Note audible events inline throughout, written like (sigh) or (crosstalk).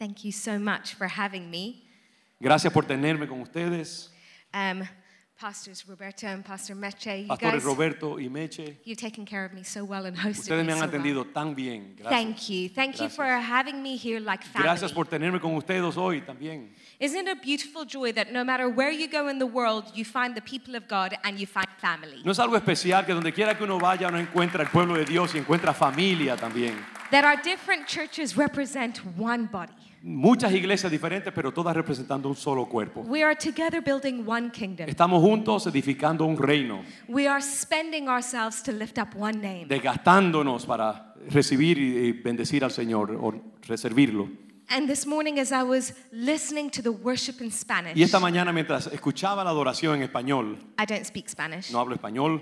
Thank you so much for having me. Gracias por tenerme con ustedes. Um, Pastors Roberto and Pastor Meche, you Pastores guys, Roberto y Meche, you've taken care of me so well and hosted ustedes me han so well. atendido tan bien. Gracias. Thank you. Thank you for having me here like family. Gracias por tenerme con ustedes hoy también. Isn't it a beautiful joy that no matter where you go in the world, you find the people of God and you find family? No es algo especial que donde quiera que uno vaya uno encuentra el pueblo de Dios y encuentra familia también. That our different churches represent one body. Muchas iglesias diferentes, pero todas representando un solo cuerpo. We are together building one kingdom. Estamos juntos edificando un reino, We are spending ourselves to lift up one name. desgastándonos para recibir y bendecir al Señor o servirlo. And this morning, as I was listening to the worship in Spanish, Y esta mañana mientras escuchaba la adoración en español, I don't speak Spanish, no hablo español,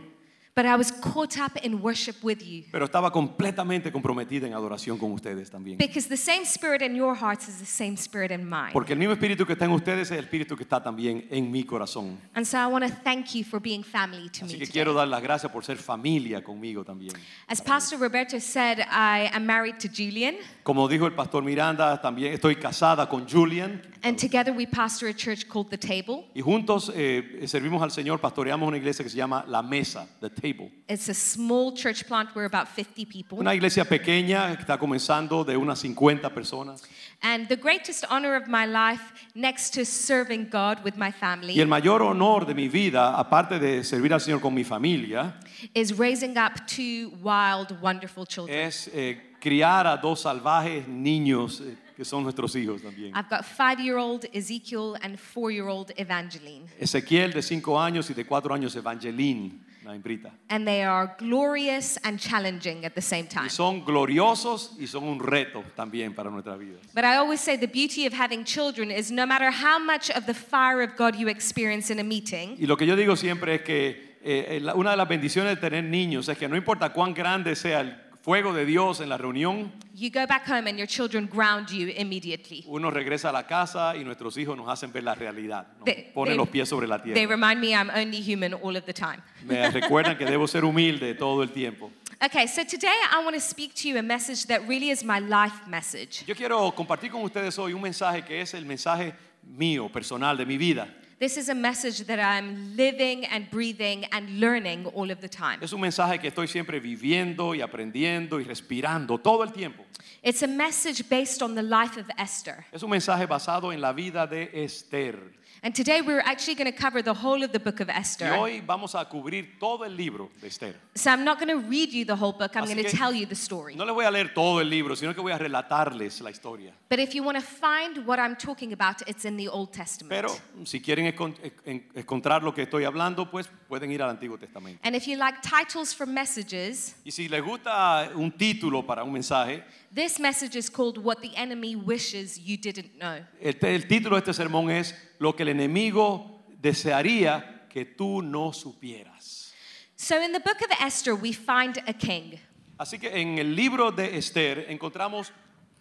but I was caught up in worship with you. pero estaba completamente comprometida en adoración con ustedes también. Because the same spirit in your hearts is the same spirit in mine. Porque el mismo espíritu que está en ustedes es el espíritu que está también en mi corazón. And so I want to thank you for being family to Así me. que today. quiero dar las gracias por ser familia conmigo también. As Pastor Roberto said, I am married to Julian, Como dijo el pastor Miranda, también estoy casada con Julian and together we pastor a church called The Table. y juntos eh, servimos al Señor, pastoreamos una iglesia que se llama La Mesa, The Table. It's a small church plant, we're about 50 people. Una iglesia pequeña que está comenzando de unas 50 personas. And the greatest honor of my life, next to serving God with my family, Y el mayor honor de mi vida, aparte de servir al Señor con mi familia, is raising up two wild, wonderful children. es eh, criar a dos salvajes niños eh, que son nuestros hijos también. I've got five year old Ezekiel and four year old Evangeline. Ezequiel de 5 años y de 4 años Evangeline, la hembrita. And they are glorious and challenging at the same time. Y son gloriosos y son un reto también para nuestra vida. But I always say the beauty of having children is no matter how much of the fire of God you experience in a meeting, Y lo que yo digo siempre es que eh, la- una de las bendiciones de tener niños es que no importa cuán grande sea el fuego de Dios en la reunión, you go back home and your children ground you immediately. uno regresa a la casa y nuestros hijos nos hacen ver la realidad, nos They- ponen they- los pies sobre la They tierra. remind me I'm only human all of the time. Me (laughs) recuerdan que debo ser humilde todo el tiempo. Okay, so today I want to speak to you a message that really is my life message. Yo quiero compartir con ustedes hoy un mensaje que es el mensaje mío, personal, de mi vida. This is a message that I'm living and breathing and learning all of the time. Es un mensaje que estoy siempre viviendo y aprendiendo y respirando todo el tiempo. It's a message based on the life of Esther. Es un mensaje basado en la vida de Esther. And today we're actually going to cover the whole of the book of Y Esther. hoy vamos a cubrir todo el libro de Esther. So I'm not going to read you the whole book, I'm Así going to tell you the story. No les voy a leer todo el libro, sino que voy a relatarles la historia. But if you want to find what I'm talking about, it's in the Old Testament. Pero si quieren encontrar lo que estoy hablando, pues pueden ir al Antiguo Testamento. And if you like titles for messages, Y si les gusta un título para un mensaje, this message is called What the Enemy Wishes You Didn't Know. el, el título de este sermón es Lo que el enemigo desearía que tú no supieras. So in the book of Esther, we find a king. Así que en el libro de Esther encontramos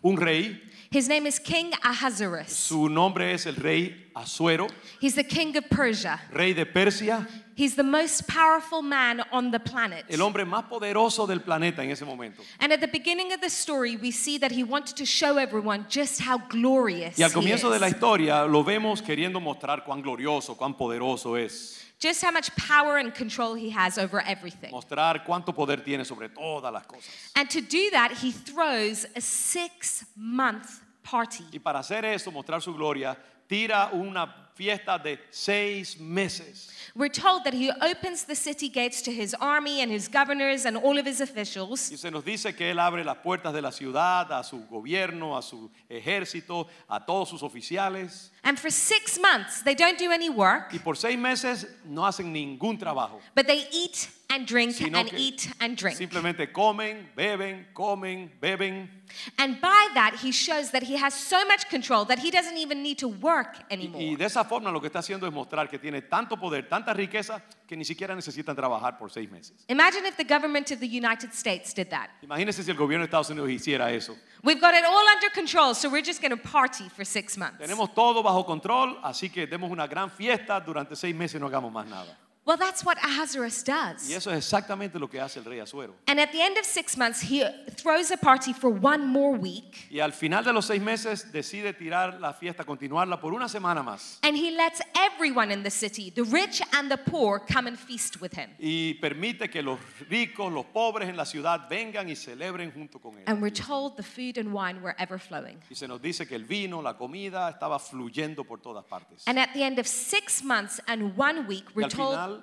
un rey, His name is King Ahasuerus. su nombre es el rey Asuero, He's the king of Persia. rey de Persia, He's the most powerful man on the planet. el hombre más poderoso del planeta en ese momento. And at the beginning of the story, we see that he wanted to show everyone just how glorious Y al he comienzo de la historia lo vemos queriendo mostrar cuán glorioso, cuán poderoso es. Just how much power and control he has over everything. Mostrar cuánto poder tiene sobre todas las cosas. And to do that, he throws a six month party. Y para hacer eso, mostrar su gloria, tira una fiesta de seis meses. We're told that he opens the city gates to his army and his governors and all of his officials. Y se nos dice que él abre las puertas de la ciudad a su gobierno, a su ejército, a todos sus oficiales. And for six months, they don't do any work, Y por seis meses no hacen ningún trabajo. but they eat and drink sino and eat and drink. Simplemente comen, beben, comen, beben. And by that, he shows that he has so much control that he doesn't even need to work Y, y anymore. de esa forma lo que está haciendo es mostrar que tiene tanto poder, tanta riqueza, que ni siquiera necesitan trabajar por seis meses. Imagine if the government of the United States did that. Imagínense si el gobierno de Estados Unidos hiciera eso. We've got it all under control, so we're just going to party for six months. Tenemos todo bajo control, así que demos una gran fiesta durante seis meses y no hagamos más nada. Well, that's what Ahasuerus Y does. eso es exactamente lo que hace el rey Asuero. And at the end of six months, he throws a party for one more week. Y al final de los seis meses decide tirar la fiesta, continuarla por una semana más. And he lets everyone in the city, the rich and the poor, come and feast with him. Y permite que los ricos, los pobres en la ciudad vengan y celebren junto con él. And we're told the food and wine were ever flowing. Y se nos dice que el vino, la comida estaba fluyendo por todas partes. And at the end of six months and one week, we're told,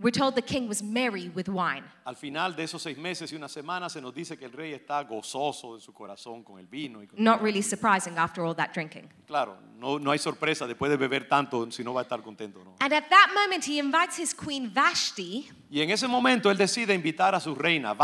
we're told the king was merry with wine. al final de esos seis meses y una semana se nos dice que el rey está gozoso su corazón con el vino. Y con- Not really surprising after all that drinking. Claro, no, no hay sorpresa después de beber tanto si no va a estar contento. ¿no? And at that moment, he invites his queen Vashti Y en ese momento él decide invitar a su reina,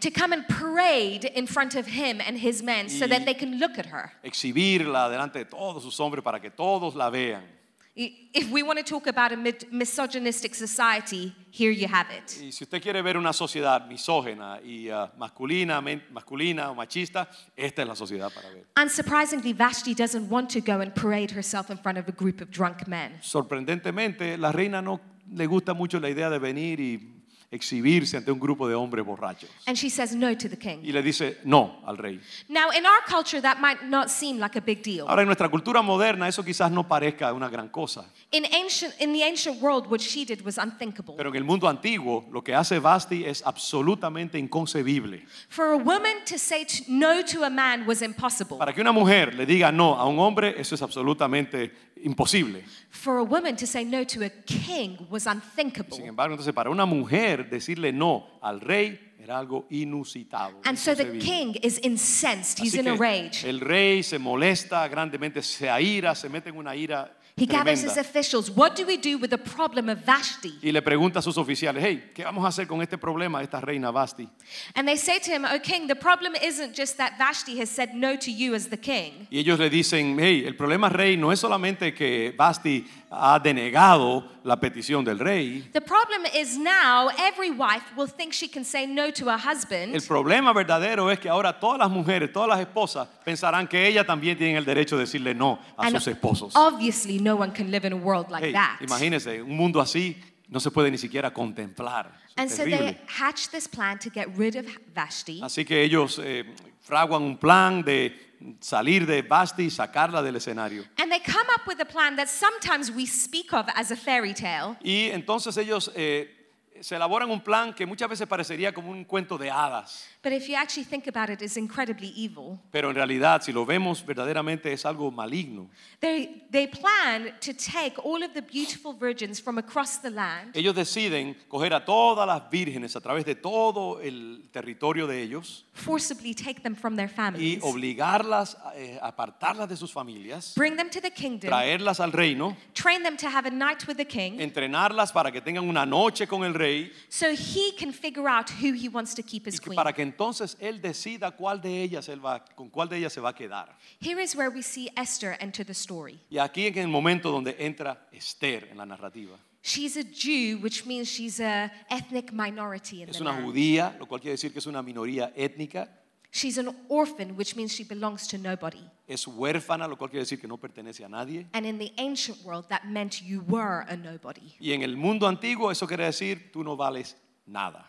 to come and parade in front of him and his men so Y- that they can look at her. exhibirla delante de todos sus hombres para que todos la vean. If we want to talk about a misogynistic society, here you have it. Y si usted quiere ver una sociedad misógena y ah, masculina, masculina o machista, esta es la sociedad para ver. Unsurprisingly, Vashti doesn't want to go and parade herself in front of a group of drunk men. Sorprendentemente, la reina no le gusta mucho la idea de venir y exhibirse ante un grupo de hombres borrachos. And she says no to the Y king. le dice no al rey. Now, in our culture, that might not seem like a big deal. Ahora, en nuestra cultura moderna, eso quizás no parezca una gran cosa. In, ancient, in the ancient world, what she did was unthinkable. Pero en el mundo antiguo, lo que hace Basti es absolutamente inconcebible. For a woman to say no to a man was impossible. Para que una mujer le diga no a un hombre, eso es absolutamente imposible. For a woman to say no to a king was Sin unthinkable. embargo, entonces para una mujer decirle no al rey era algo inusitado. And so the king is incensed. He's Así in a rage. el rey se molesta grandemente, se aira, se mete en una ira He gathers his officials. What do we do with the problem of Vashti? Y le pregunta a sus oficiales, hey, ¿qué vamos a hacer con este problema de esta reina Basti? And they say to him, O king, the problem isn't just that Vashti has said no to you as the king. Y ellos le dicen, hey, el problema rey no es solamente que Basti ha denegado la petición del rey. The problem is now every wife will think she can say no to her El husband. problema verdadero es que ahora todas las mujeres, todas las esposas pensarán que ellas también tienen el derecho de decirle no a And sus esposos. obviously, no one can live in a world like Hey, that. imagínense, un mundo así no se puede ni siquiera contemplar. And so they hatch this plan to get rid of Vashti. Así que ellos eh, fraguan un plan de salir de Basti y sacarla del escenario. And they come up with a plan that sometimes we speak of as a fairy tale, Y entonces ellos eh, se elaboran un plan que muchas veces parecería como un cuento de hadas, but if you actually think about it, is incredibly evil. pero en realidad si lo vemos verdaderamente es algo maligno. They, they plan to take all of the beautiful virgins from across the land Ellos deciden coger a todas las vírgenes a través de todo el territorio de ellos forcibly take them from their y families, obligarlas, a eh, apartarlas de sus familias, bring them to the kingdom, traerlas al reino, train them to have a night with the king, entrenarlas para que tengan una noche con el rey so he can figure out who he wants to keep y as que queen. para que entonces él decida cuál de ellas él va, con cuál de ellas se va a quedar. Here is where we see Esther enter the story. Y aquí en el momento donde entra Esther en la narrativa. She's a Jew, which means she's a ethnic minority in Es the una land. judía, lo cual quiere decir que es una minoría étnica. She's an orphan, which means she belongs to nobody. Es huérfana, lo cual quiere decir que no pertenece a nadie. And in the ancient world, that meant you were a nobody. Y en el mundo antiguo eso quiere decir tú no vales nada.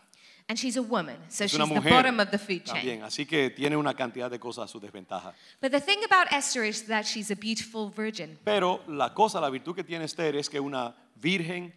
And she's a woman, so Es she's una the bottom of the food chain. también, así que tiene una cantidad de cosas a su desventaja. But the thing about Esther is that she's a beautiful virgin. Pero la cosa, la virtud que tiene Esther es que una virgen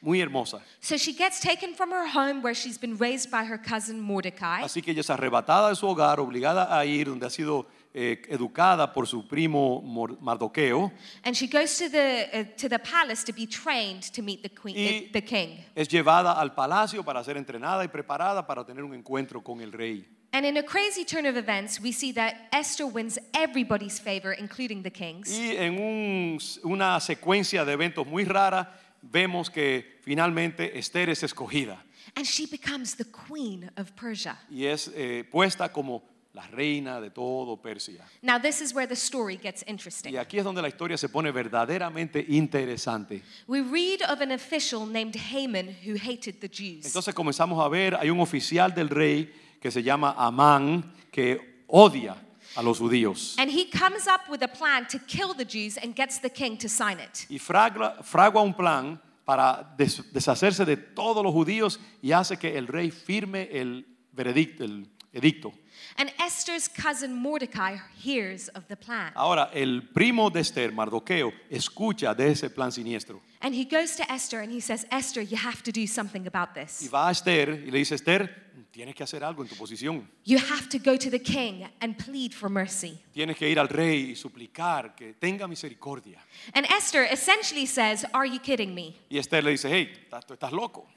muy hermosa. So she gets taken from her home where she's been raised by her cousin Mordecai. Así que ella es arrebatada de su hogar, obligada a ir donde ha sido eh, educada por su primo Mor- Mardoqueo. And she goes to the, uh, to the palace to be trained to meet the, queen, Y- uh, the king. Es llevada al palacio para ser entrenada y preparada para tener un encuentro con el rey. And in a crazy turn of events, we see that Esther wins everybody's favor, including the king's. Y en un- una secuencia de eventos muy rara, vemos que finalmente Esther es escogida And she becomes the queen of Persia. y es eh, puesta como la reina de todo Persia. Now, this is where the story gets interesting. Y aquí es donde la historia se pone verdaderamente interesante. We read of an official named Haman who hated the Jews. Entonces comenzamos a ver, hay un oficial del rey que se llama Amán que odia a los judíos. And he comes up with a plan to kill the Jews and gets the king to sign it. Y fragua, fragua un plan para des- deshacerse de todos los judíos y hace que el rey firme el veredicto, el edicto. And Esther's cousin Mordecai hears of the plan. Ahora, el primo de Esther, Mardoqueo, escucha de ese plan siniestro And he goes to Esther and he says, Esther, you have to do something about y this. va a Esther y le dice, Esther, tienes que hacer algo en tu posición. You have to go to the king and plead for mercy. Tienes que ir al rey y suplicar que tenga misericordia. And Esther essentially says, Are you kidding me? Y Esther le dice, hey, estás- tú estás loco.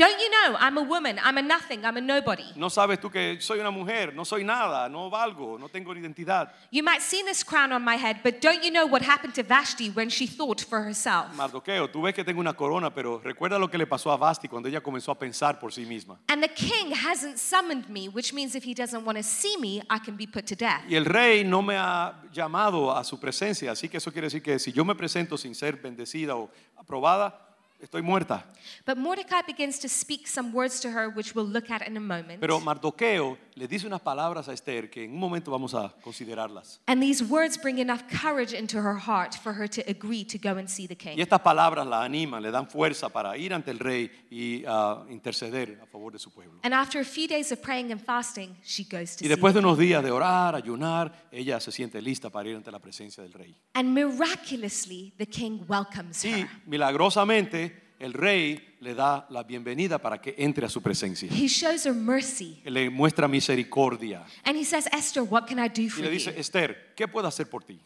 Don't you know I'm a woman, I'm a nothing, I'm a nobody? No sabes tú que soy una mujer, no soy nada, no valgo, no tengo identidad. You might see this crown on my head, but don't you know what happened to Vashti when she thought for herself? Mardoqueo, tú ves que tengo una corona, pero recuerda lo que le pasó a Basti cuando ella comenzó a pensar por sí misma. And the king hasn't summoned me, which means if he doesn't want to see me, I can be put to death. Y el rey no me ha llamado a su presencia, así que eso quiere decir que si yo me presento sin ser bendecida o aprobada, estoy muerta. But Mordecai begins to speak some words to her, which we'll look at in a moment. Pero Mardoqueo le dice unas palabras a Esther que en un momento vamos a considerarlas. And these words bring enough courage into her heart for her to agree to go and see the Y king. estas palabras la animan, le dan fuerza para ir ante el rey y ah, interceder a favor de su pueblo. And after a few days of praying and fasting, she goes to Y see después the de king. unos días de orar, ayunar, ella se siente lista para ir ante la presencia del rey. And miraculously, the king welcomes Y her. milagrosamente el rey le da la bienvenida para que entre a su presencia. He shows her mercy. Le muestra misericordia. And he says, Esther, what can I do Y for le you? dice, Esther, ¿qué puedo hacer por ti?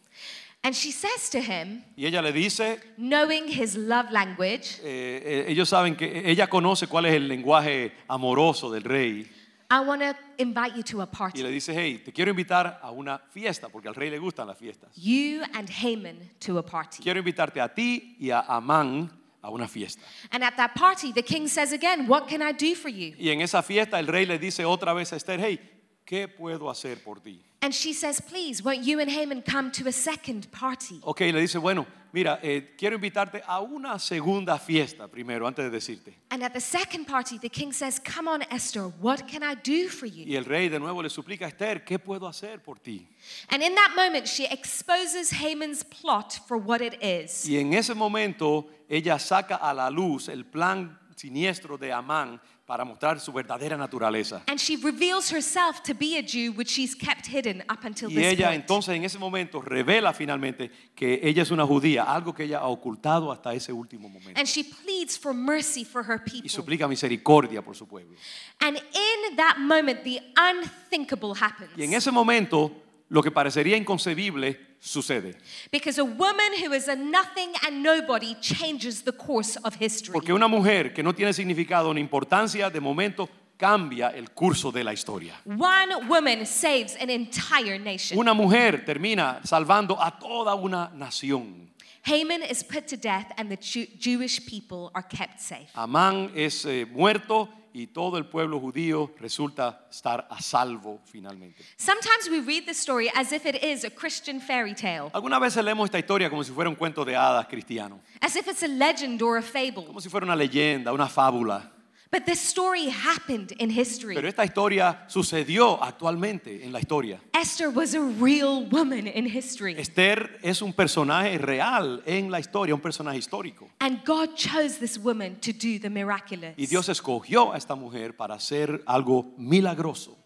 And she says to him, Y ella le dice, knowing his love language, eh, eh, ellos saben que ella conoce cuál es el lenguaje amoroso del rey. I want to invite you to a Y party. le dice, hey, te quiero invitar a una fiesta, porque al rey le gustan las fiestas. You and Haman to a party. Quiero invitarte a ti y a Amán a una fiesta. And at that party, the king says again, What can I do for you? Y en esa fiesta el rey le dice otra vez a Esther, hey, ¿qué puedo hacer por ti? And she says, Please, won't you and Haman come to a second party? Ok, le dice, bueno, mira, eh, quiero invitarte a una segunda fiesta primero, antes de decirte. And at the second party, the king says, Come on, Esther, what can I do for you? Y el rey de nuevo le suplica a Esther, ¿qué puedo hacer por ti? And in that moment, she exposes Haman's plot for what it is. Y en ese momento ella saca a la luz el plan siniestro de Amán para mostrar su verdadera naturaleza. And she reveals herself to be a Jew, which she's kept hidden up until Y this ella point. entonces en ese momento revela finalmente que ella es una judía, algo que ella ha ocultado hasta ese último momento. And she pleads for mercy for her Y people. suplica misericordia por su pueblo. And in that moment, the unthinkable happens. Y en ese momento, lo que parecería inconcebible sucede. Because a woman who is a nothing and nobody changes the course of history. Porque una mujer que no tiene significado ni importancia, de momento cambia el curso de la historia. One woman saves an entire nation. Una mujer termina salvando a toda una nación. Haman is put to death, and the Jew- Jewish people are kept safe. Amán es eh, muerto y todo el pueblo judío resulta estar a salvo finalmente. Sometimes we read story as if it is a Christian fairy tale, Algunas veces leemos esta historia como si fuera un cuento de hadas cristiano, as if it's a legend or a fable. como si fuera una leyenda, una fábula. But this story happened in history. Pero esta historia sucedió actualmente en la historia. Esther was a real woman in history. Esther es un personaje real en la historia, un personaje histórico. And God chose this woman to do the miraculous. Y Dios escogió a esta mujer para hacer algo milagroso.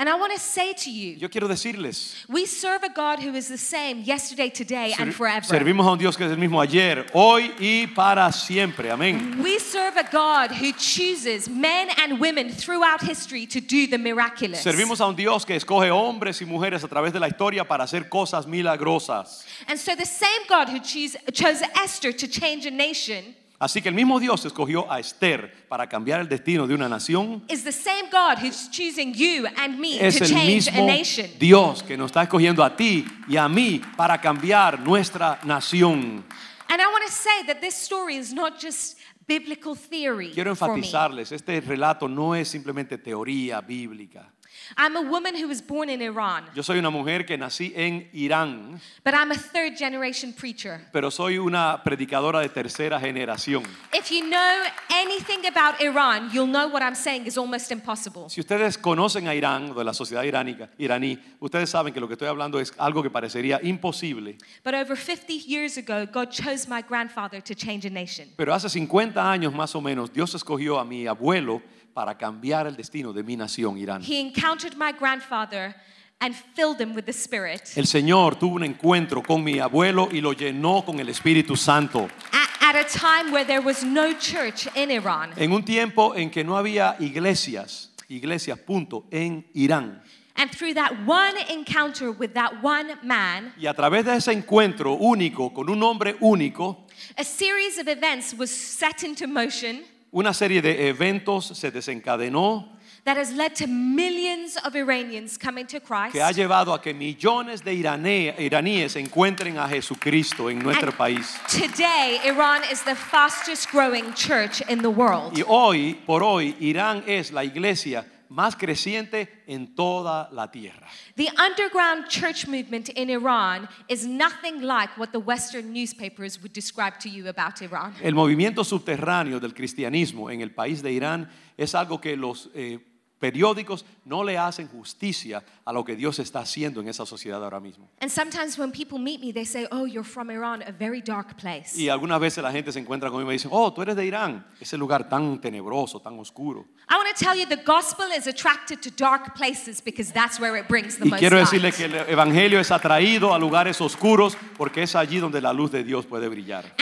And I want to say to you, Yo quiero decirles, we serve a God who is the same yesterday, today, and forever. servimos a un Dios que es el mismo ayer, hoy y para siempre. Amén. We serve a God who chooses men and women throughout history to do the miraculous. Servimos a un Dios que escoge hombres y mujeres a través de la historia para hacer cosas milagrosas. And so the same God who choose, chose Esther to change a nation Así que el mismo Dios escogió a Esther para cambiar el destino de una nación. is the same God who's choosing you and me Es to el change a mismo nation. Dios que nos está escogiendo a ti y a mí para cambiar nuestra nación. And I want to say that this story is not just biblical theory Quiero enfatizarles, este relato no es simplemente teoría bíblica. I'm a woman who was born in Iran, Yo soy una mujer que nací en Irán, but I'm a third generation preacher. pero soy una predicadora de tercera generación. If you know anything about Iran, you'll know what I'm saying is almost impossible. Si ustedes conocen a Irán, de la sociedad iránica, iraní, ustedes saben que lo que estoy hablando es algo que parecería imposible. But over 50 years ago, God chose my grandfather to change a nation. Pero hace 50 años más o menos, Dios escogió a mi abuelo para cambiar el destino de mi nación, Irán. He encountered my grandfather and filled him with the Spirit El Señor tuvo un encuentro con mi abuelo y lo llenó con el Espíritu Santo. at, at a time where there was no church in Iran. En un tiempo en que no había iglesias, iglesias, punto, en Irán. And through that one encounter with that one man, Y a través de ese encuentro único, con un hombre único, a series of events was set into motion una serie de eventos se desencadenó that has led to millions of Iranians coming to Christ. que ha llevado a que millones de irané- iraníes encuentren a Jesucristo en nuestro And país. Today, Iran is the fastest growing church in the world. Y hoy, por hoy, Irán es la iglesia más creciente en toda la tierra. The underground church movement in Iran is nothing like what the Western newspapers would describe to you about Iran. El movimiento subterráneo del cristianismo en el país de Irán es algo que los eh, periódicos no le hacen justicia a lo que Dios está haciendo en esa sociedad ahora mismo. Oh. Y algunas veces la gente se encuentra conmigo y me dice, oh, tú eres de Irán, ese lugar tan tenebroso, tan oscuro. Y quiero decirle que el evangelio es atraído a lugares oscuros porque es allí donde la luz de Dios puede brillar.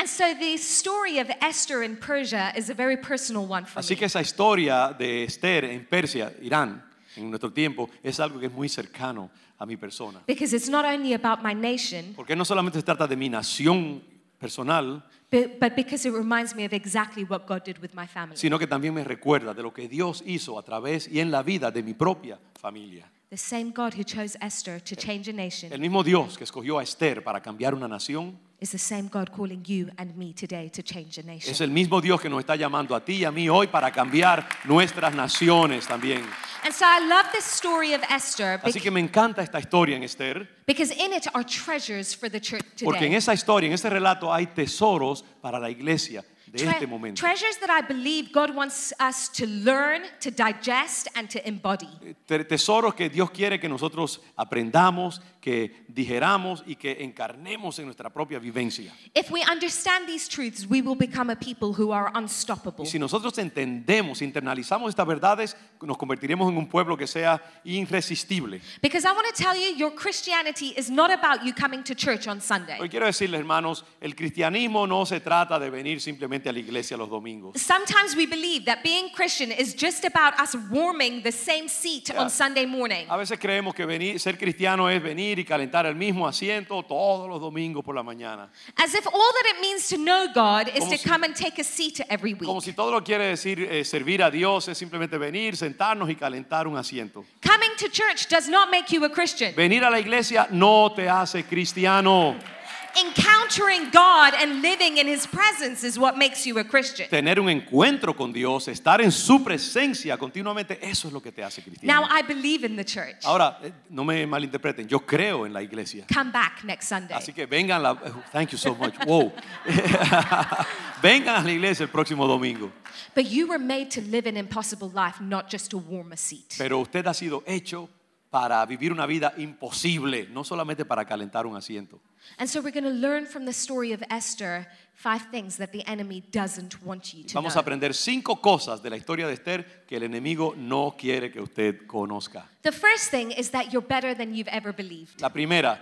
Así que esa historia de Esther en Persia, Irán, en nuestro tiempo, es algo que es muy cercano a mi persona. Because it's not only about my nation, Porque no solamente se trata de mi nación personal, but, but because it reminds me of exactly what God did with my family. sino que también me recuerda de lo que Dios hizo a través y en la vida de mi propia familia. The same God who chose Esther to change a nation El mismo Dios que escogió a Esther para cambiar una nación is the same God calling you and me today to change a nation. es el mismo Dios que nos está llamando a ti y a mí hoy para cambiar nuestras naciones también. And so I love this story of Esther Así que me encanta esta historia en Esther, because in it are treasures for the church porque en today. esa historia, en ese relato hay tesoros para la iglesia de Tre- este momento. treasures that I believe God wants us to learn, to digest, and to embody. Eh, Tesoros que Dios quiere que nosotros aprendamos, que digeramos y que encarnemos en nuestra propia vivencia. If we understand these truths, we will become a people who are unstoppable. Y si nosotros entendemos, internalizamos estas verdades, nos convertiremos en un pueblo que sea irresistible. Because I want to tell you, your Christianity is not about you coming to church on Sunday. Hoy quiero decirles, hermanos, el cristianismo no se trata de venir simplemente a la iglesia los domingos. Sometimes we believe that being Christian is just about us warming the same seat Yeah. on Sunday morning. A veces creemos que venir, ser cristiano es venir y calentar el mismo asiento todos los domingos por la mañana. As if all that it means to know God is Como to si- come and take a seat every Como week. si todo lo quiere decir eh, servir a Dios es simplemente venir, sentarnos y calentar un asiento. Coming to church does not make you a Christian. Venir a la iglesia no te hace cristiano. Encountering God and living in His presence is what makes you a Christian. Tener un encuentro con Dios, estar en su presencia continuamente, eso es lo que te hace Now, cristiano. I believe in the church. Ahora, eh, no me malinterpreten, yo creo en la iglesia. Come back next Sunday. Así que vengan, la, eh, thank you so much, wow. (laughs) vengan a la iglesia el próximo domingo. But you were made to live an impossible life, not just to warm a seat. Pero usted ha sido hecho para vivir una vida imposible, no solamente para calentar un asiento. And so we're going to learn from the story of Esther five things that the enemy doesn't want you to Vamos a aprender cinco cosas de la historia de Esther que el enemigo no quiere que usted conozca. The first thing is that you're better than you've ever believed. La primera,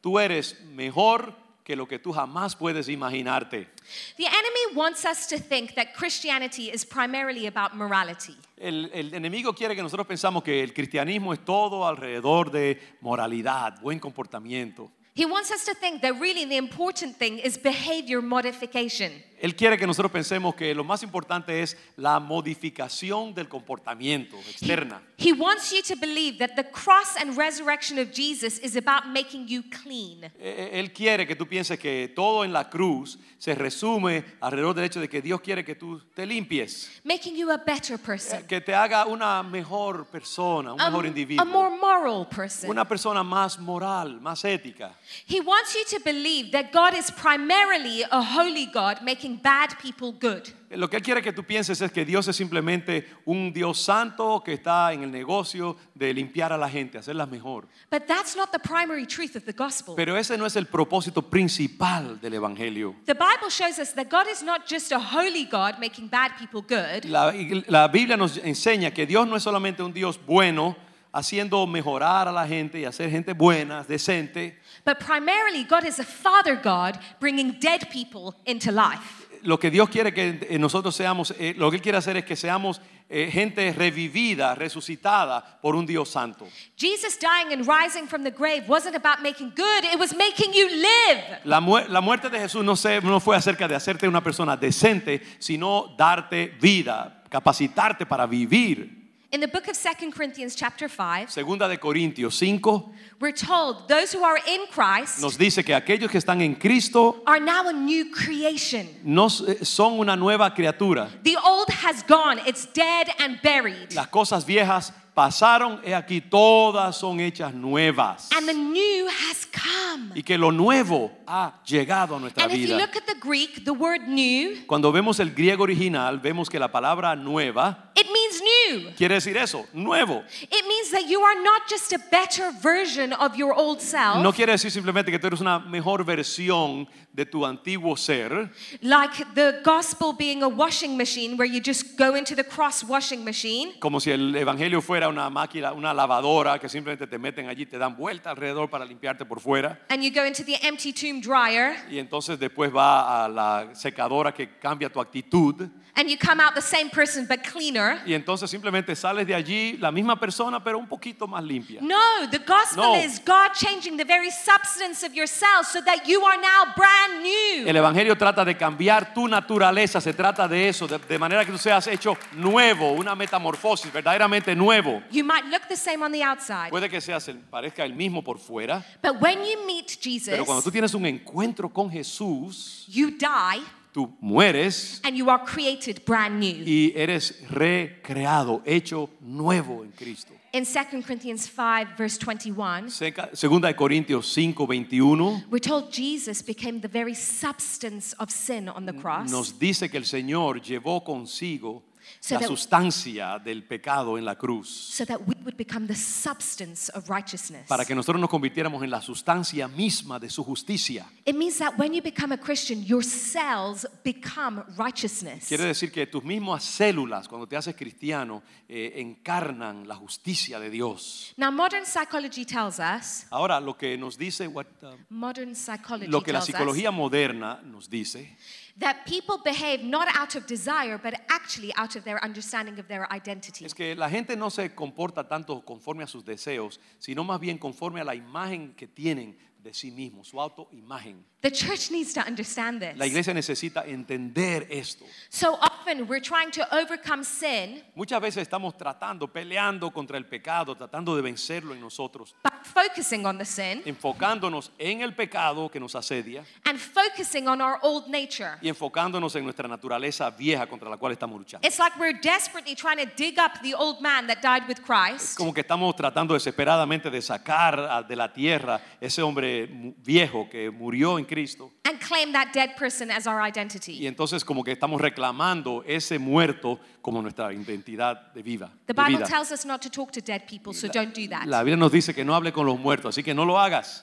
tú eres mejor que lo que tú jamás puedes imaginarte. The enemy wants us to think that Christianity is primarily about morality. El, el enemigo quiere que nosotros pensamos que el cristianismo es todo alrededor de moralidad, buen comportamiento. He wants us to think that really the important thing is behavior modification. Él quiere que nosotros pensemos que lo más importante es la modificación del comportamiento externa. He wants you to believe that the cross and resurrection of Jesus is about making you clean. Eh, Él quiere que tú pienses que todo en la cruz se resume alrededor del hecho de que Dios quiere que tú te limpies, making you a better eh, person, que te haga una mejor persona, un a, mejor a individuo, more moral person. una persona más moral, más ética. He wants you to believe that God is primarily a holy God making bad people good. Lo que Él quiere que tú pienses es que Dios es simplemente un Dios santo que está en el negocio de limpiar a la gente, hacerla mejor. But that's not the primary truth of the gospel. Pero ese no es el propósito principal del Evangelio. The Bible shows us that God is not just a holy God making bad people good, La, la Biblia nos enseña que Dios no es solamente un Dios bueno, haciendo mejorar a la gente y hacer gente buena, decente. But primarily God is a father God bringing dead people into life. Lo que Dios quiere que nosotros seamos, eh, lo que Él quiere hacer es que seamos eh, gente revivida, resucitada por un Dios santo. Jesus dying and rising from the grave wasn't about making good, it was making you live. La, la muerte de Jesús no, se- no fue acerca de hacerte una persona decente, sino darte vida, capacitarte para vivir. In the book of 2 Corinthians chapter 5, Segunda de Corintios 5 we're told those who are in Christ nos dice que aquellos que están en Cristo are now a new creation. no eh, son una nueva criatura. The old has gone, it's dead and buried. Las cosas viejas pasaron, he aquí todas son hechas nuevas. And the new has come. Y que lo nuevo ha llegado a nuestra And if you vida. look at the Greek, the word new, Cuando vemos el griego original, vemos que la palabra nueva it means new. quiere decir eso, nuevo. It means that you are not just a better version of your old self, No quiere decir simplemente que tú eres una mejor versión de tu antiguo ser, like the gospel being a washing machine where you just go into the cross washing machine como si el evangelio fuera una máquina, una lavadora que simplemente te meten allí, te dan vuelta alrededor para limpiarte por fuera. and you go into the empty tomb dryer Y entonces después va a la secadora que cambia tu actitud. And you come out the same person but cleaner. Y entonces simplemente sales de allí la misma persona, pero un poquito más limpia. No, the gospel No. is God changing the very substance of yourself so that you are now brand new. El Evangelio trata de cambiar tu naturaleza, se trata de eso, de, de manera que tú seas hecho nuevo, una metamorfosis, verdaderamente nuevo. You might look the same on the outside, Puede que seas el- parezca el mismo por fuera, but when you meet Jesus, pero cuando tú tienes un encuentro con Jesús, you die tú mueres and you are created brand new. y eres recreado, hecho nuevo en Cristo. In 2 Corinthians 5, verse 21, Seca- Segunda de Corintios 5, 21 we're told Jesus became the very substance of sin on the cross nos dice que el Señor llevó consigo So la that- sustancia del pecado en la cruz so that we would become the substance of righteousness. para que nosotros nos convirtiéramos en la sustancia misma de su justicia. It means that when you become a Christian, your cells become righteousness. Quiere decir que tus mismas células, cuando te haces cristiano, eh, encarnan la justicia de Dios. Now, modern psychology tells us, Ahora, lo que nos dice, what, uh, modern psychology lo que la tells us psicología moderna nos dice, that people behave not out of desire, but actually out of their understanding of their identity. es que la gente no se comporta tanto conforme a sus deseos, sino más bien conforme a la imagen que tienen de sí mismos, su autoimagen. The church needs to understand this. La iglesia necesita entender esto. So often we're trying to overcome sin Muchas veces estamos tratando, peleando contra el pecado, tratando de vencerlo en nosotros, by focusing on the sin enfocándonos en el pecado que nos asedia and focusing on our old nature. y enfocándonos en nuestra naturaleza vieja contra la cual estamos luchando. It's like we're desperately trying to dig up the old man that died with Christ Como que estamos tratando desesperadamente de sacar a- de la tierra ese hombre mu- viejo que murió en Cristo. and claim that dead person as our Y identity. entonces como que estamos reclamando ese muerto como nuestra identidad de viva. The de Bible vida. tells us not to talk to dead people, so don't do that. La Biblia nos dice que no hable con los muertos, así que no lo hagas.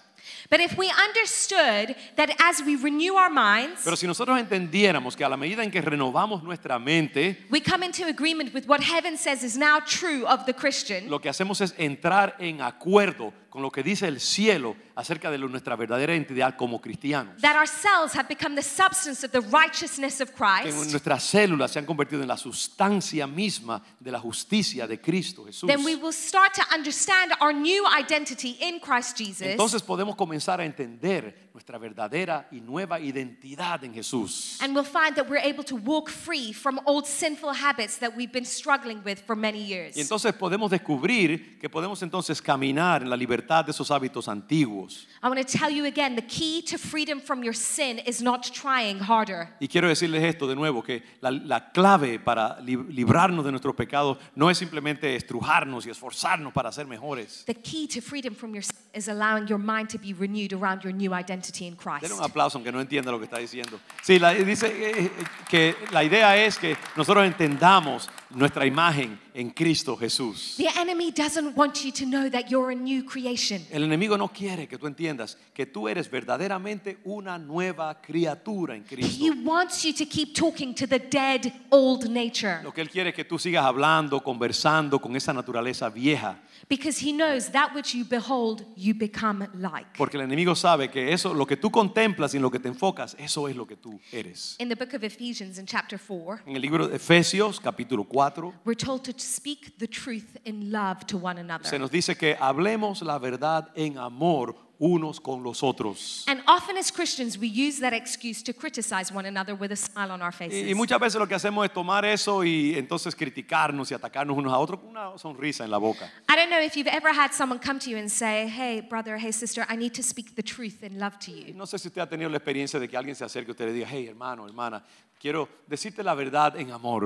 But if we understood that as we renew our minds, Pero si nosotros entendiéramos que a la medida en que renovamos nuestra mente, we come into agreement with what heaven says is now true of the Christian, lo que hacemos es entrar en acuerdo con lo que dice el cielo acerca de nuestra verdadera identidad como cristianos. that our cells have become the substance of the righteousness of Que Christ, nuestras células se han convertido en la sustancia misma de la justicia de Cristo Jesús. then we will start to understand our new identity in Christ Jesus. Entonces podemos comenzar a entender nuestra verdadera y nueva identidad en Jesús. and we'll find that we're able to walk free from old sinful habits that we've been struggling with for many years. Y entonces podemos descubrir que podemos entonces caminar en la libertad de esos hábitos antiguos. I want to tell you again the key to freedom from your sin is not trying harder. Y quiero decirles esto de nuevo, que la, la clave para li- librarnos de nuestros pecados no es simplemente estrujarnos y esforzarnos para ser mejores. The key to freedom from your sin is allowing your mind to be renewed around your new identity in Christ. Denle un aplauso aunque no entienda lo que está diciendo. Sí, la- dice eh, eh, que la idea es que nosotros entendamos nuestra imagen en Cristo Jesús. The enemy doesn't want you to know that you're a new creation. El enemigo no quiere que tú entiendas que tú eres verdaderamente una nueva criatura en Cristo. He wants you to keep talking to the dead old nature Lo que él quiere es que tú sigas hablando, conversando con esa naturaleza vieja. Because he knows that which you behold, you become like. Porque el enemigo sabe que eso, lo que tú contemplas y en lo que te enfocas, eso es lo que tú eres. In the book of Ephesians, in chapter 4, En el libro de Efesios, capítulo 4, we're told to speak the truth in love to one another. se nos dice que hablemos la verdad en amor unos con los otros. And often as Christians, we use that excuse to criticize one another with a smile on our Y, y faces. muchas veces lo que hacemos es tomar eso y entonces criticarnos y atacarnos unos a otros con una sonrisa en la boca. I don't know if you've ever had someone come to you and say, Hey, brother, hey, sister, I need to speak the truth in love to you. No sé si usted ha tenido la experiencia de que alguien se acerque a usted y le diga, hey hermano, hermana, quiero decirte la verdad en amor.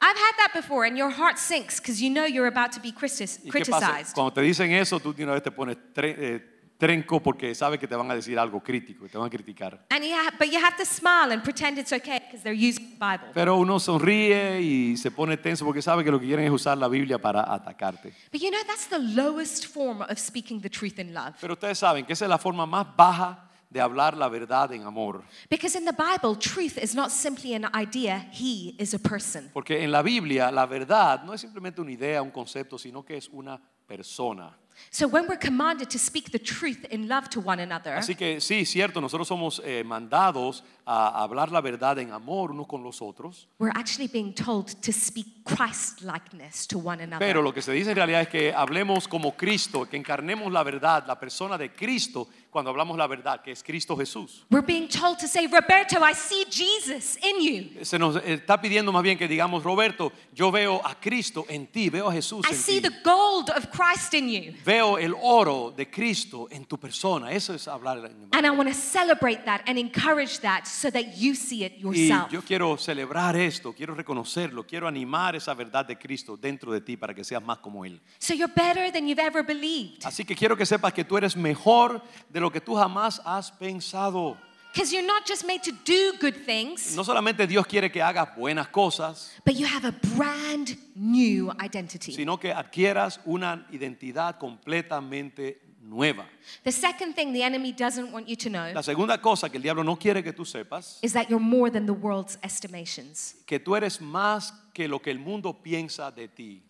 I've had that before, and your heart sinks because you know you're about to be ¿Y criticized. Cuando te dicen eso, tú de una vez te pones tre- eh, trenco porque sabes que te van a decir algo crítico, te van a criticar. And you ha- but you have to smile and pretend it's okay because they're using the Bible. Pero uno sonríe y se pone tenso porque sabe que lo que quieren es usar la Biblia para atacarte. But you know, that's the lowest form of speaking the truth in love. Pero ustedes saben que esa es la forma más baja de hablar la verdad en amor. Because in the Bible, truth is not simply an idea, He is a person. Porque en la Biblia la verdad no es simplemente una idea, un concepto, sino que es una persona. So when we're commanded to speak the truth in love to one another, Así que sí, cierto, nosotros somos eh, mandados a hablar la verdad en amor unos con los otros, we're actually being told to speak Christ likeness to one another. pero lo que se dice en realidad es que hablemos como Cristo, que encarnemos la verdad, la persona de Cristo, cuando hablamos la verdad, que es Cristo Jesús. We're being told to say, Roberto, I see Jesus in you. Se nos está pidiendo más bien que digamos, Roberto, yo veo a Cristo en ti, veo a Jesús I en see ti. the gold of Christ in you. Veo el oro de Cristo en tu persona. Eso es hablar en And I want to celebrate that and encourage that so that you see it Y yourself. yo quiero celebrar esto, quiero reconocerlo, quiero animar esa verdad de Cristo dentro de ti para que seas más como Él. So you're better than you've ever believed. Así que quiero que sepas que tú eres mejor de lo que tú jamás has pensado. Because you're not just made to do good things, No solamente Dios quiere que hagas buenas cosas, but you have a brand new identity. sino que adquieras una identidad completamente nueva. The second thing the enemy doesn't want you to know La segunda cosa que el diablo no quiere que tú sepas, is that you're more than the world's estimations. que tú eres más que lo que el mundo piensa de ti.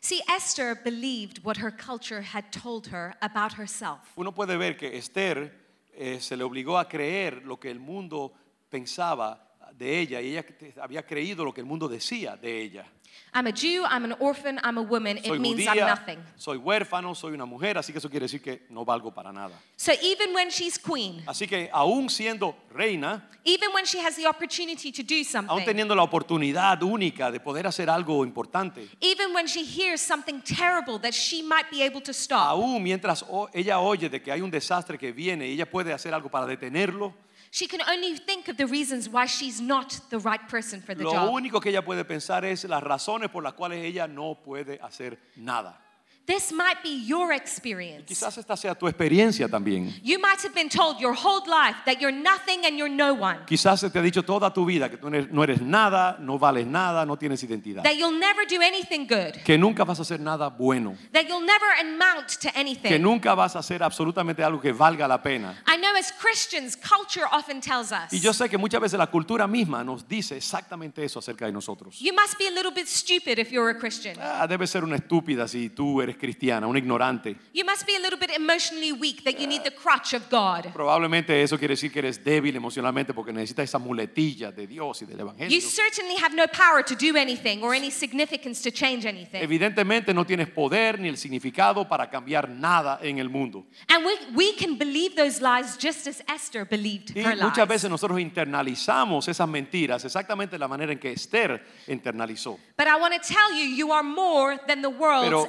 See, Esther believed what her culture had told her about herself. Uno puede ver que Esther eh, se le obligó a creer lo que el mundo pensaba de ella y ella había creído lo que el mundo decía de ella. I'm a Jew, I'm an orphan, I'm a woman. Soy It means I'm judía, nothing. soy huérfano, soy una mujer, así que eso quiere decir que no valgo para nada. So even when she's queen, Así que aún siendo reina, even when she has the opportunity to do aún something, teniendo la oportunidad única de poder hacer algo importante, even when she hears something terrible that she might be able to stop, aún mientras ella oye de que hay un desastre que viene y ella puede hacer algo para detenerlo, she can only think of the reasons why she's not the right person for the lo job. único que ella puede pensar es las razones por las cuales ella no puede hacer nada. This might be your experience. Quizás esta sea tu experiencia también. You might have been told your whole life that you're nothing and you're no one, Quizás se te ha dicho toda tu vida que tú no eres nada, no vales nada, no tienes identidad. that you'll never do anything good, Que nunca vas a hacer nada bueno. that you'll never amount to Que anything. nunca vas a hacer absolutamente algo que valga la pena. I know as Christians, culture often tells us Y yo sé que muchas veces la cultura misma nos dice exactamente eso acerca de nosotros. you must be a little bit stupid if you're a Christian. Ah, debes ser una estúpida si tú eres eres cristiana, una ignorante. You must be a little bit emotionally weak that you need the crutch of God. Probablemente eso quiere decir que eres débil emocionalmente porque necesitas esa muletilla de Dios y del Evangelio. You certainly have no power to do anything or any significance to change anything. Evidentemente no tienes poder ni el significado para cambiar nada en el mundo. And we, we can believe those lies just as Esther believed Y her muchas lies. veces nosotros internalizamos esas mentiras exactamente de la manera en que Esther internalizó. But I want to tell you, you are more than the world's Pero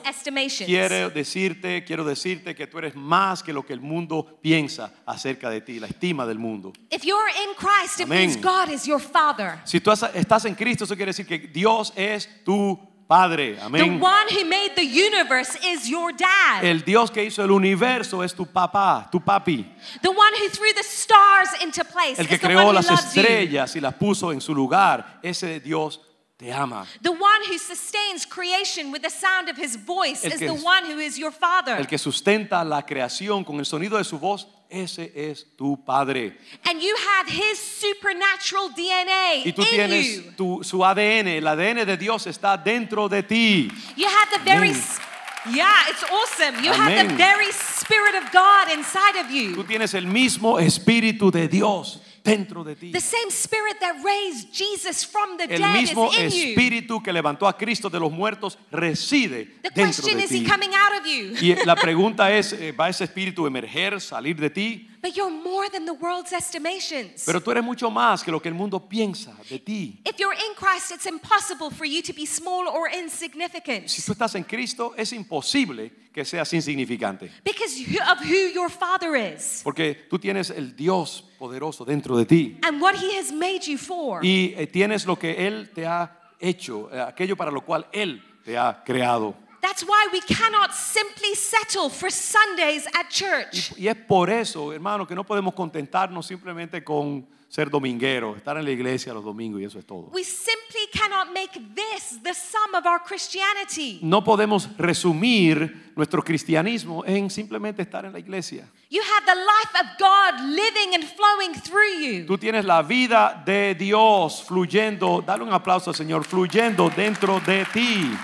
quiero decirte, quiero decirte que tú eres más que lo que el mundo piensa acerca de ti, la estima del mundo. If you're in Christ, it means God is your Father. Si tú estás en Cristo, eso quiere decir que Dios es tu Padre. The Amén. one who made the universe is your dad. El Dios que hizo el universo es tu papá, tu papi. the one who threw the stars into place El que the creó las loves you. estrellas y las puso en su lugar. Ese Dios te ama. The one who sustains creation with the sound of his voice El is que the one who is your father. El que sustenta la creación con el sonido de su voz, ese es tu Padre. and you have his supernatural DNA Y tú in tienes you. tu, su ADN, el ADN de Dios está dentro de ti. You have the very Amén. s- Yeah, it's awesome. You have the Amén. very spirit of God inside of Tú you. tienes el mismo espíritu de Dios dentro de ti. The same spirit that raised Jesus from the El dead mismo is in espíritu que levantó a Cristo de los muertos reside The dentro question de is he ti. coming out of you? Y la pregunta es, eh, ¿va ese espíritu a emerger, salir de ti? But you're more than the world's estimations. Pero tú eres mucho más que lo que el mundo piensa de ti. if you're in Christ, it's impossible for you to be small or insignificant Si tú estás en Cristo, es imposible que seas insignificante. because of who your Father is Porque tú tienes el Dios poderoso dentro de ti. and what He has made you for. Y eh, tienes lo que Él te ha hecho, eh, aquello para lo cual Él te ha creado. That's why we cannot simply settle for Sundays at church. Y es por eso, hermano, que no podemos contentarnos simplemente con ser domingueros, estar en la iglesia los domingos y eso es todo. We simply cannot make this the sum of our Christianity. No podemos resumir nuestro cristianismo en simplemente estar en la iglesia. You have the life of God living and flowing through you. Tú tienes la vida de Dios fluyendo, dale un aplauso al Señor, fluyendo dentro de ti.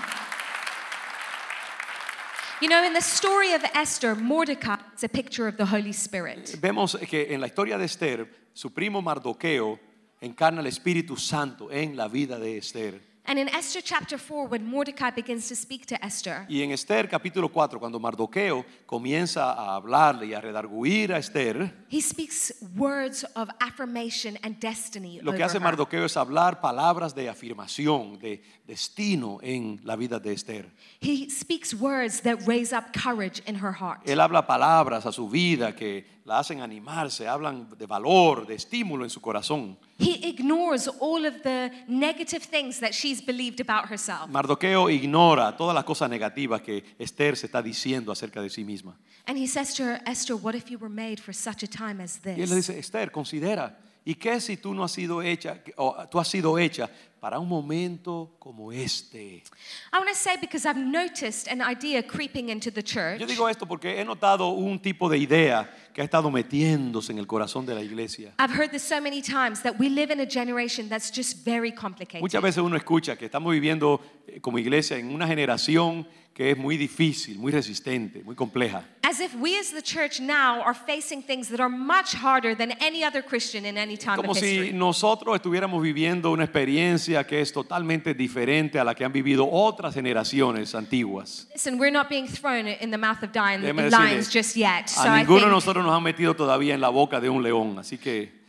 You know, in the story of Esther, Mordecai is a picture of the Holy Spirit. Vemos que en la historia de Esther, su primo Mardoqueo encarna el Espíritu Santo en la vida de Esther. And in Esther chapter 4, when Mordecai begins to speak to Esther, Y en Esther capítulo 4, cuando Mardoqueo comienza a hablarle y a redarguir a Esther, he speaks words of affirmation and destiny. lo que over hace her. Mardoqueo es hablar palabras de afirmación, de destino en la vida de Esther. He speaks words that raise up courage in her heart. Él habla palabras a su vida que la hacen animarse, hablan de valor, de estímulo en su corazón. He ignores all of the negative things that she's believed about herself. Mardoqueo ignora todas las cosas negativas que Esther se está diciendo acerca de sí misma. And he says to her, Esther, what if you were made for such a time as Y él le this? dice, Esther, considera, ¿y qué si tú no has sido hecha, o tú has sido hecha para un momento como este? I want to say because I've noticed an idea creeping into the church Yo digo esto porque he notado un tipo de idea que ha estado metiéndose en el corazón de la iglesia. I've heard this so many times that we live in a generation that's just very complicated. Muchas veces uno escucha que estamos viviendo eh, como iglesia en una generación que es muy difícil, muy resistente, muy compleja. As if we as the church now are facing things that are much harder than any other Christian in any time Como of si nosotros estuviéramos viviendo una experiencia que es totalmente diferente a la que han vivido otras generaciones antiguas. Listen, we're not being thrown in the mouth of Déjeme lions just yet. So A I ninguno de think, nosotros nos han metido todavía en la boca de un león, así que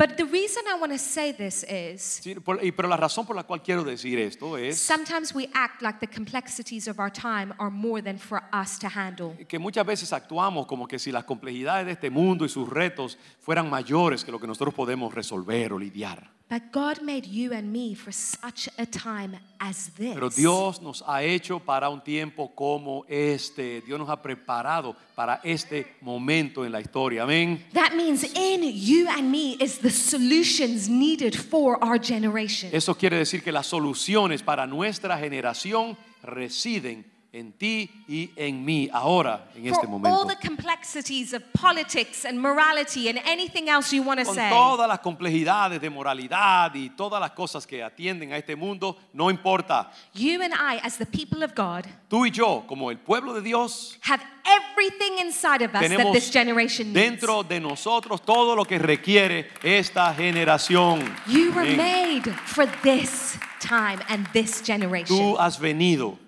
but the reason I want to say this is sí, por- y- pero la razón por la cual quiero decir esto es sometimes we act like the complexities of our time are more than for us to handle. que muchas veces actuamos como que si las complejidades de este mundo y sus retos fueran mayores que lo que nosotros podemos resolver o lidiar. But God made you and me for such a time as this. Pero Dios nos ha hecho para un tiempo como este. Dios nos ha preparado para este momento en la historia. Amén. That means in you and me is the solutions needed for our generation. Eso quiere decir que las soluciones para nuestra generación residen en ti y en mí ahora, en este For all momento. the complexities of politics and morality and anything else you want to Con say. todas las complejidades de moralidad y todas las cosas que atienden a este mundo, no importa. You and I, as the people of God, Tú y yo, como el pueblo de Dios, have everything inside of us that tenemos this generation needs. dentro de nosotros todo lo que requiere esta generación. You were made for this time and this generation. Tú has venido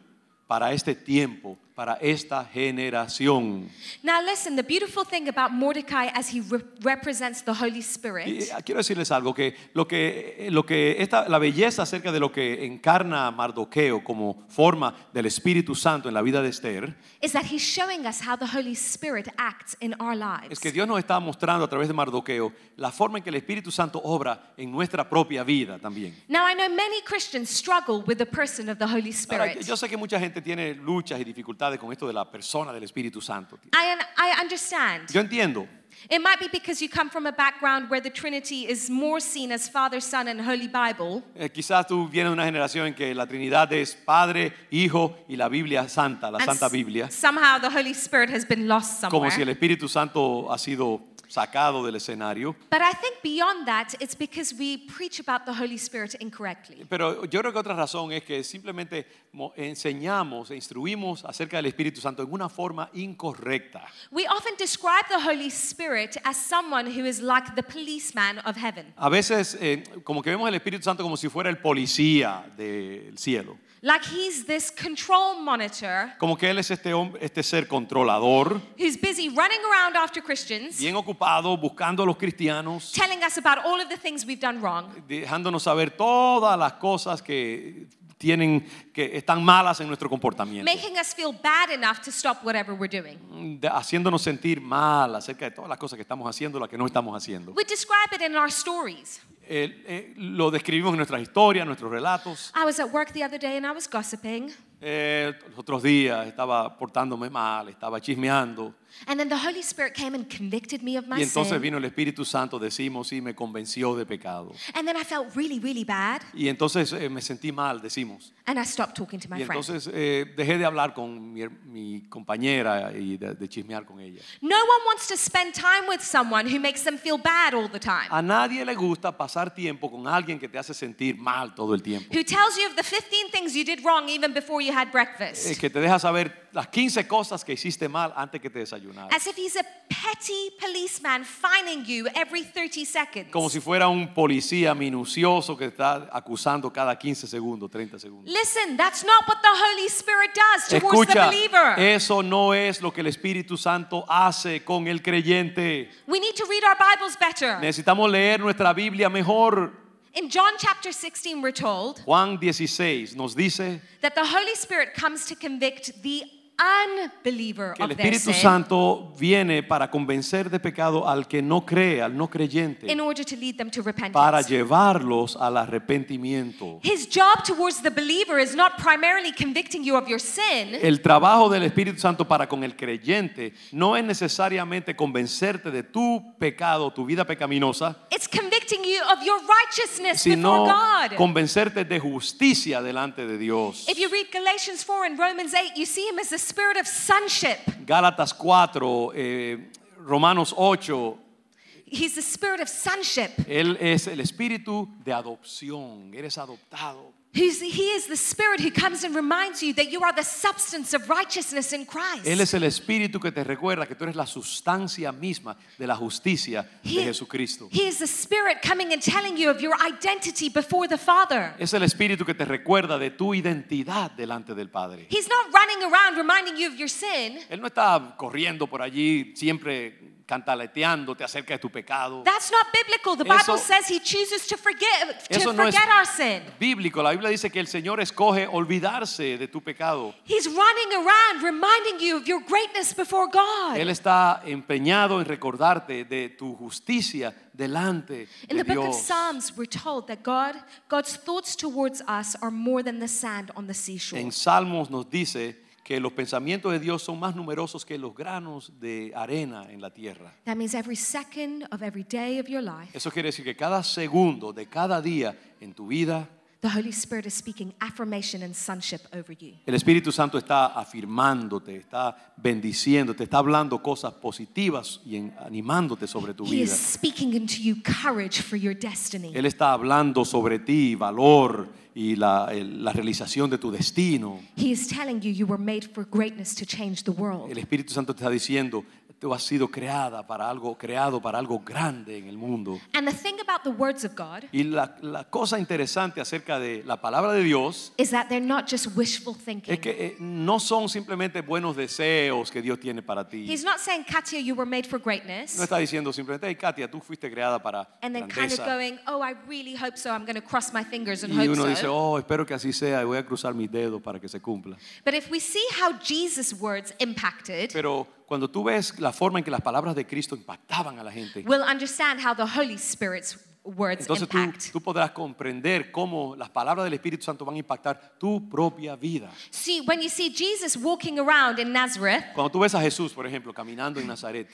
para este tiempo, para esta generación. Now, listen, the beautiful thing about Mordecai as he re- represents the Holy Y, Spirit eh, quiero decirles algo, que lo que, eh, lo que esta, la belleza acerca de lo que encarna Mardoqueo como forma del Espíritu Santo en la vida de Esther, is that he's showing us how the Holy Spirit acts in our lives. es que Dios nos está mostrando a través de Mardoqueo la forma en que el Espíritu Santo obra en nuestra propia vida también. Now, I know many Christians struggle with the person of the Holy Ahora, Spirit. yo sé que mucha gente tiene luchas y dificultades con esto de la persona del Espíritu Santo. I, I understand. Yo entiendo. It might be because you come from a background where the Trinity is more seen as Father, Son, and Holy Bible. Eh, quizás tú vienes de una generación en que la Trinidad es Padre, Hijo y la Biblia Santa, la and Santa Biblia, Somehow the Holy Spirit has been lost como somewhere. si el Espíritu Santo ha sido sacado del escenario. But I think beyond that, it's because we preach about the Holy Spirit incorrectly. Pero yo creo que otra razón es que simplemente mo- enseñamos e instruimos acerca del Espíritu Santo en una forma incorrecta. We often describe the Holy Spirit as someone who is like the policeman of heaven. A veces eh, como que vemos el Espíritu Santo como si fuera el policía del cielo. Like he's this control monitor Como que Él es este, hombre, este ser controlador, who's busy running around after Christians, bien ocupado buscando a los cristianos, telling us about all of the things we've done wrong. dejándonos saber todas las cosas que tienen que están malas en nuestro comportamiento, making us feel bad enough to stop whatever we're doing. haciéndonos sentir mal acerca de todas las cosas que estamos haciendo, las que no estamos haciendo. We describe it in our stories. Eh, eh, lo describimos en nuestras historias, nuestros relatos. I was at work the other day and I was gossiping, Eh, los otros días estaba portándome mal, estaba chismeando. And then the Holy Spirit came and convicted me of my Y entonces sin. vino el Espíritu Santo, decimos, y me convenció de pecado. And then I felt really, really bad, Y entonces eh, me sentí mal, decimos. and I stopped talking to my Y entonces eh, dejé de hablar con mi, mi compañera y de, de chismear con ella. No one wants to spend time with someone who makes them feel bad all the time, A nadie le gusta pasar tiempo con alguien que te hace sentir mal todo el tiempo. who tells you of the 15 things you did wrong even before you had breakfast, Eh, que te deja saber las 15 cosas que hiciste mal antes que te desayunaras. as if he's a petty policeman fining you every 30 seconds. Como si fuera un policía minucioso que está acusando cada 15 segundos, 30 segundos. Listen, that's not what the Holy Spirit does towards Escucha, the believer. eso no es lo que el Espíritu Santo hace con el creyente. we need to read our Bibles better. Necesitamos leer nuestra Biblia mejor. In John chapter 16, we're told Juan 16 nos dice that the Holy Spirit comes to convict the unbeliever que el of their Espíritu sin Santo viene para convencer de pecado al que no cree, al no creyente, in order to lead them to repentance. para llevarlos al arrepentimiento. His job towards the believer is not primarily convicting you of your sin. El trabajo del Espíritu Santo para con el creyente no es necesariamente convencerte de tu pecado, tu vida pecaminosa, It's convicting you of your righteousness before sino God. convencerte de justicia delante de Dios. If you read Galatians 4 and Romans 8, you see him as the spirit of sonship. Gálatas 4, eh, Romanos 8, He's the spirit of sonship. Él es el espíritu de adopción, eres adoptado. He's, he is the spirit who comes and reminds you that you are the substance of righteousness in Christ. Él es el espíritu que te recuerda que tú eres la sustancia misma de la justicia de He- Jesucristo. He is the spirit coming and telling you of your identity before the Father. Es el espíritu que te recuerda de tu identidad delante del Padre. He's not running around reminding you of your sin. Él no está corriendo por allí siempre cantaleteándote acerca de tu pecado. That's not biblical. The Eso- Bible says he chooses to forget to Eso no es forget our sin. bíblico. La Biblia dice que el Señor escoge olvidarse de tu pecado. He's running around reminding you of your greatness before God. Él está empeñado en recordarte de tu justicia delante In de the book of Dios. Psalms, we're told that God, God's thoughts towards us are more than the sand on the seashore. En Salmos nos dice que los pensamientos de Dios son más numerosos que los granos de arena en la tierra. That means every second of every day of your life, Eso quiere decir que cada segundo de cada día en tu vida, The Holy Spirit is speaking affirmation and sonship over you. El Espíritu Santo está afirmándote, está bendiciéndote, está hablando cosas positivas y en- animándote sobre tu He vida. is speaking into you courage for your destiny. Él está hablando sobre ti, valor y la, el- la realización de tu destino. He is telling you you were made for greatness to change the world. El Espíritu Santo te está diciendo, tú has sido creada para algo, creado para algo grande en el mundo. And the thing about the words of God Y la, la cosa interesante acerca de la palabra de Dios is that they're not just wishful es thinking. que eh, no son simplemente buenos deseos que Dios tiene para ti. He's not saying, Katia, you were made for No greatness. está diciendo simplemente, hey Katia, tú fuiste creada para And then kind of grandeza. going, oh, I really hope so. I'm going to cross my fingers and Y hope uno dice, so. oh, espero que así sea y voy a cruzar mis dedos para que se cumpla. But if we see how Jesus' words impacted, Pero cuando tú ves la forma en que las palabras de Cristo impactaban a la gente, we'll understand how the Holy Spirit's words entonces tú, impact. tú podrás comprender cómo las palabras del Espíritu Santo van a impactar tu propia vida. See, when you see Jesus walking around in Nazareth Cuando tú ves a Jesús, por ejemplo, caminando en Nazaret,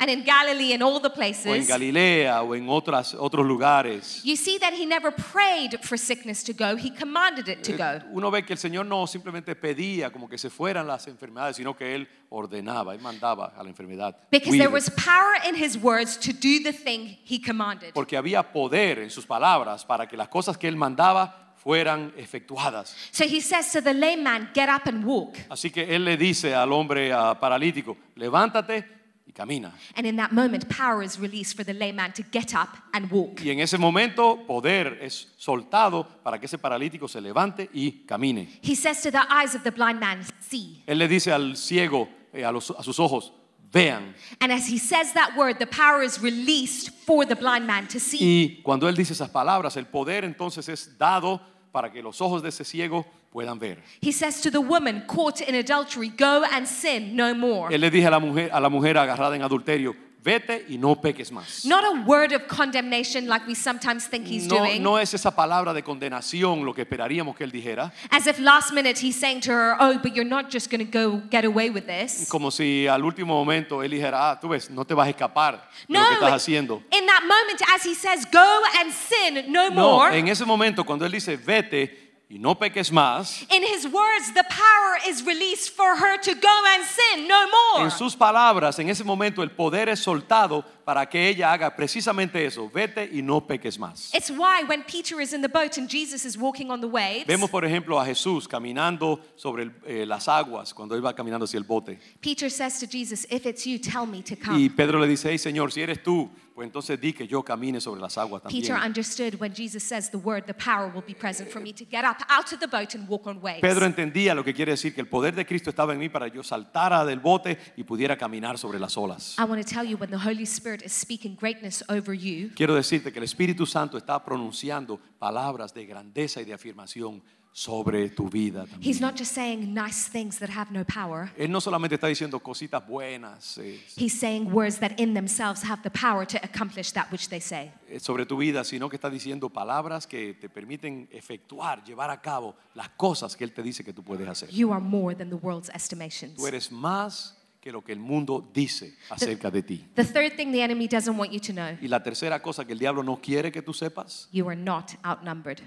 and in Galilee and all the o en places, Galilea, o en otras, otros lugares, you see that he never prayed for sickness to go, he commanded it to go. uno ve que el Señor no simplemente pedía como que se fueran las enfermedades, sino que Él ordenaba, Él mandaba a la enfermedad. Because there was power in his words to do the thing he commanded. Porque había poder en sus palabras para que las cosas que Él mandaba fueran efectuadas. So he says to the lame man, Get up and walk. Así que Él le dice al hombre ah, paralítico, levántate y camina. And in that moment, power is released for the lame man to get up and walk. Y en ese momento poder es soltado para que ese paralítico se levante y camine. He says to the eyes of the blind man, See. Él le dice al ciego, eh, a, los- a sus ojos, vean. And as he says that word, the power is released for the blind man to see. Y cuando Él dice esas palabras, el poder entonces es dado para que los ojos de ese ciego puedan ver. He says to the woman caught in adultery, Go and sin no more. Él le dice a la mujer, a la mujer agarrada en adulterio, vete y no peques más. Not a word of condemnation like we sometimes think he's No, doing. no es esa palabra de condenación lo que esperaríamos que él dijera, As if last minute he's saying to her, Oh, but you're not just going to go get away with this. como si al último momento él dijera, ah, tú ves, no te vas a escapar de No, lo que estás haciendo. in that moment, as he says, Go and sin no No, more. en ese momento cuando él dice, vete y no peques más, In his words, the power is released for her to go and sin no more. en sus palabras, en ese momento el poder es soltado para que ella haga precisamente eso, vete y no peques más. It's why when Peter is in the boat and Jesus is walking on the waves, Vemos, por ejemplo, a Jesús caminando sobre el- eh, las aguas cuando él va caminando hacia el bote. Peter says to Jesus, If it's you, tell me to come. Y Pedro le dice, hey Señor, si eres tú, pues entonces di que yo camine sobre las aguas también. Peter understood when Jesus says the word, the power will be present for me to get up out of the boat and walk on waves. Pedro entendía lo que quiere decir que el poder de Cristo estaba en mí para que yo saltara del bote y pudiera caminar sobre las olas. I want to tell you when the Holy Spirit is speaking greatness over you, Quiero decirte que el Espíritu Santo está pronunciando palabras de grandeza y de afirmación sobre tu vida. también. He's not just saying nice things that have no power. Él no solamente está diciendo cositas buenas eh, He's saying words that in themselves have the power to accomplish that which they say. eh, sobre tu vida, sino que está diciendo palabras que te permiten efectuar, llevar a cabo las cosas que Él te dice que tú puedes hacer. You are more than the world's estimations. Tú eres más que lo que el mundo dice acerca de ti. The third thing the enemy doesn't want you to know Y la tercera cosa que el diablo no quiere que tú sepas, you are not outnumbered.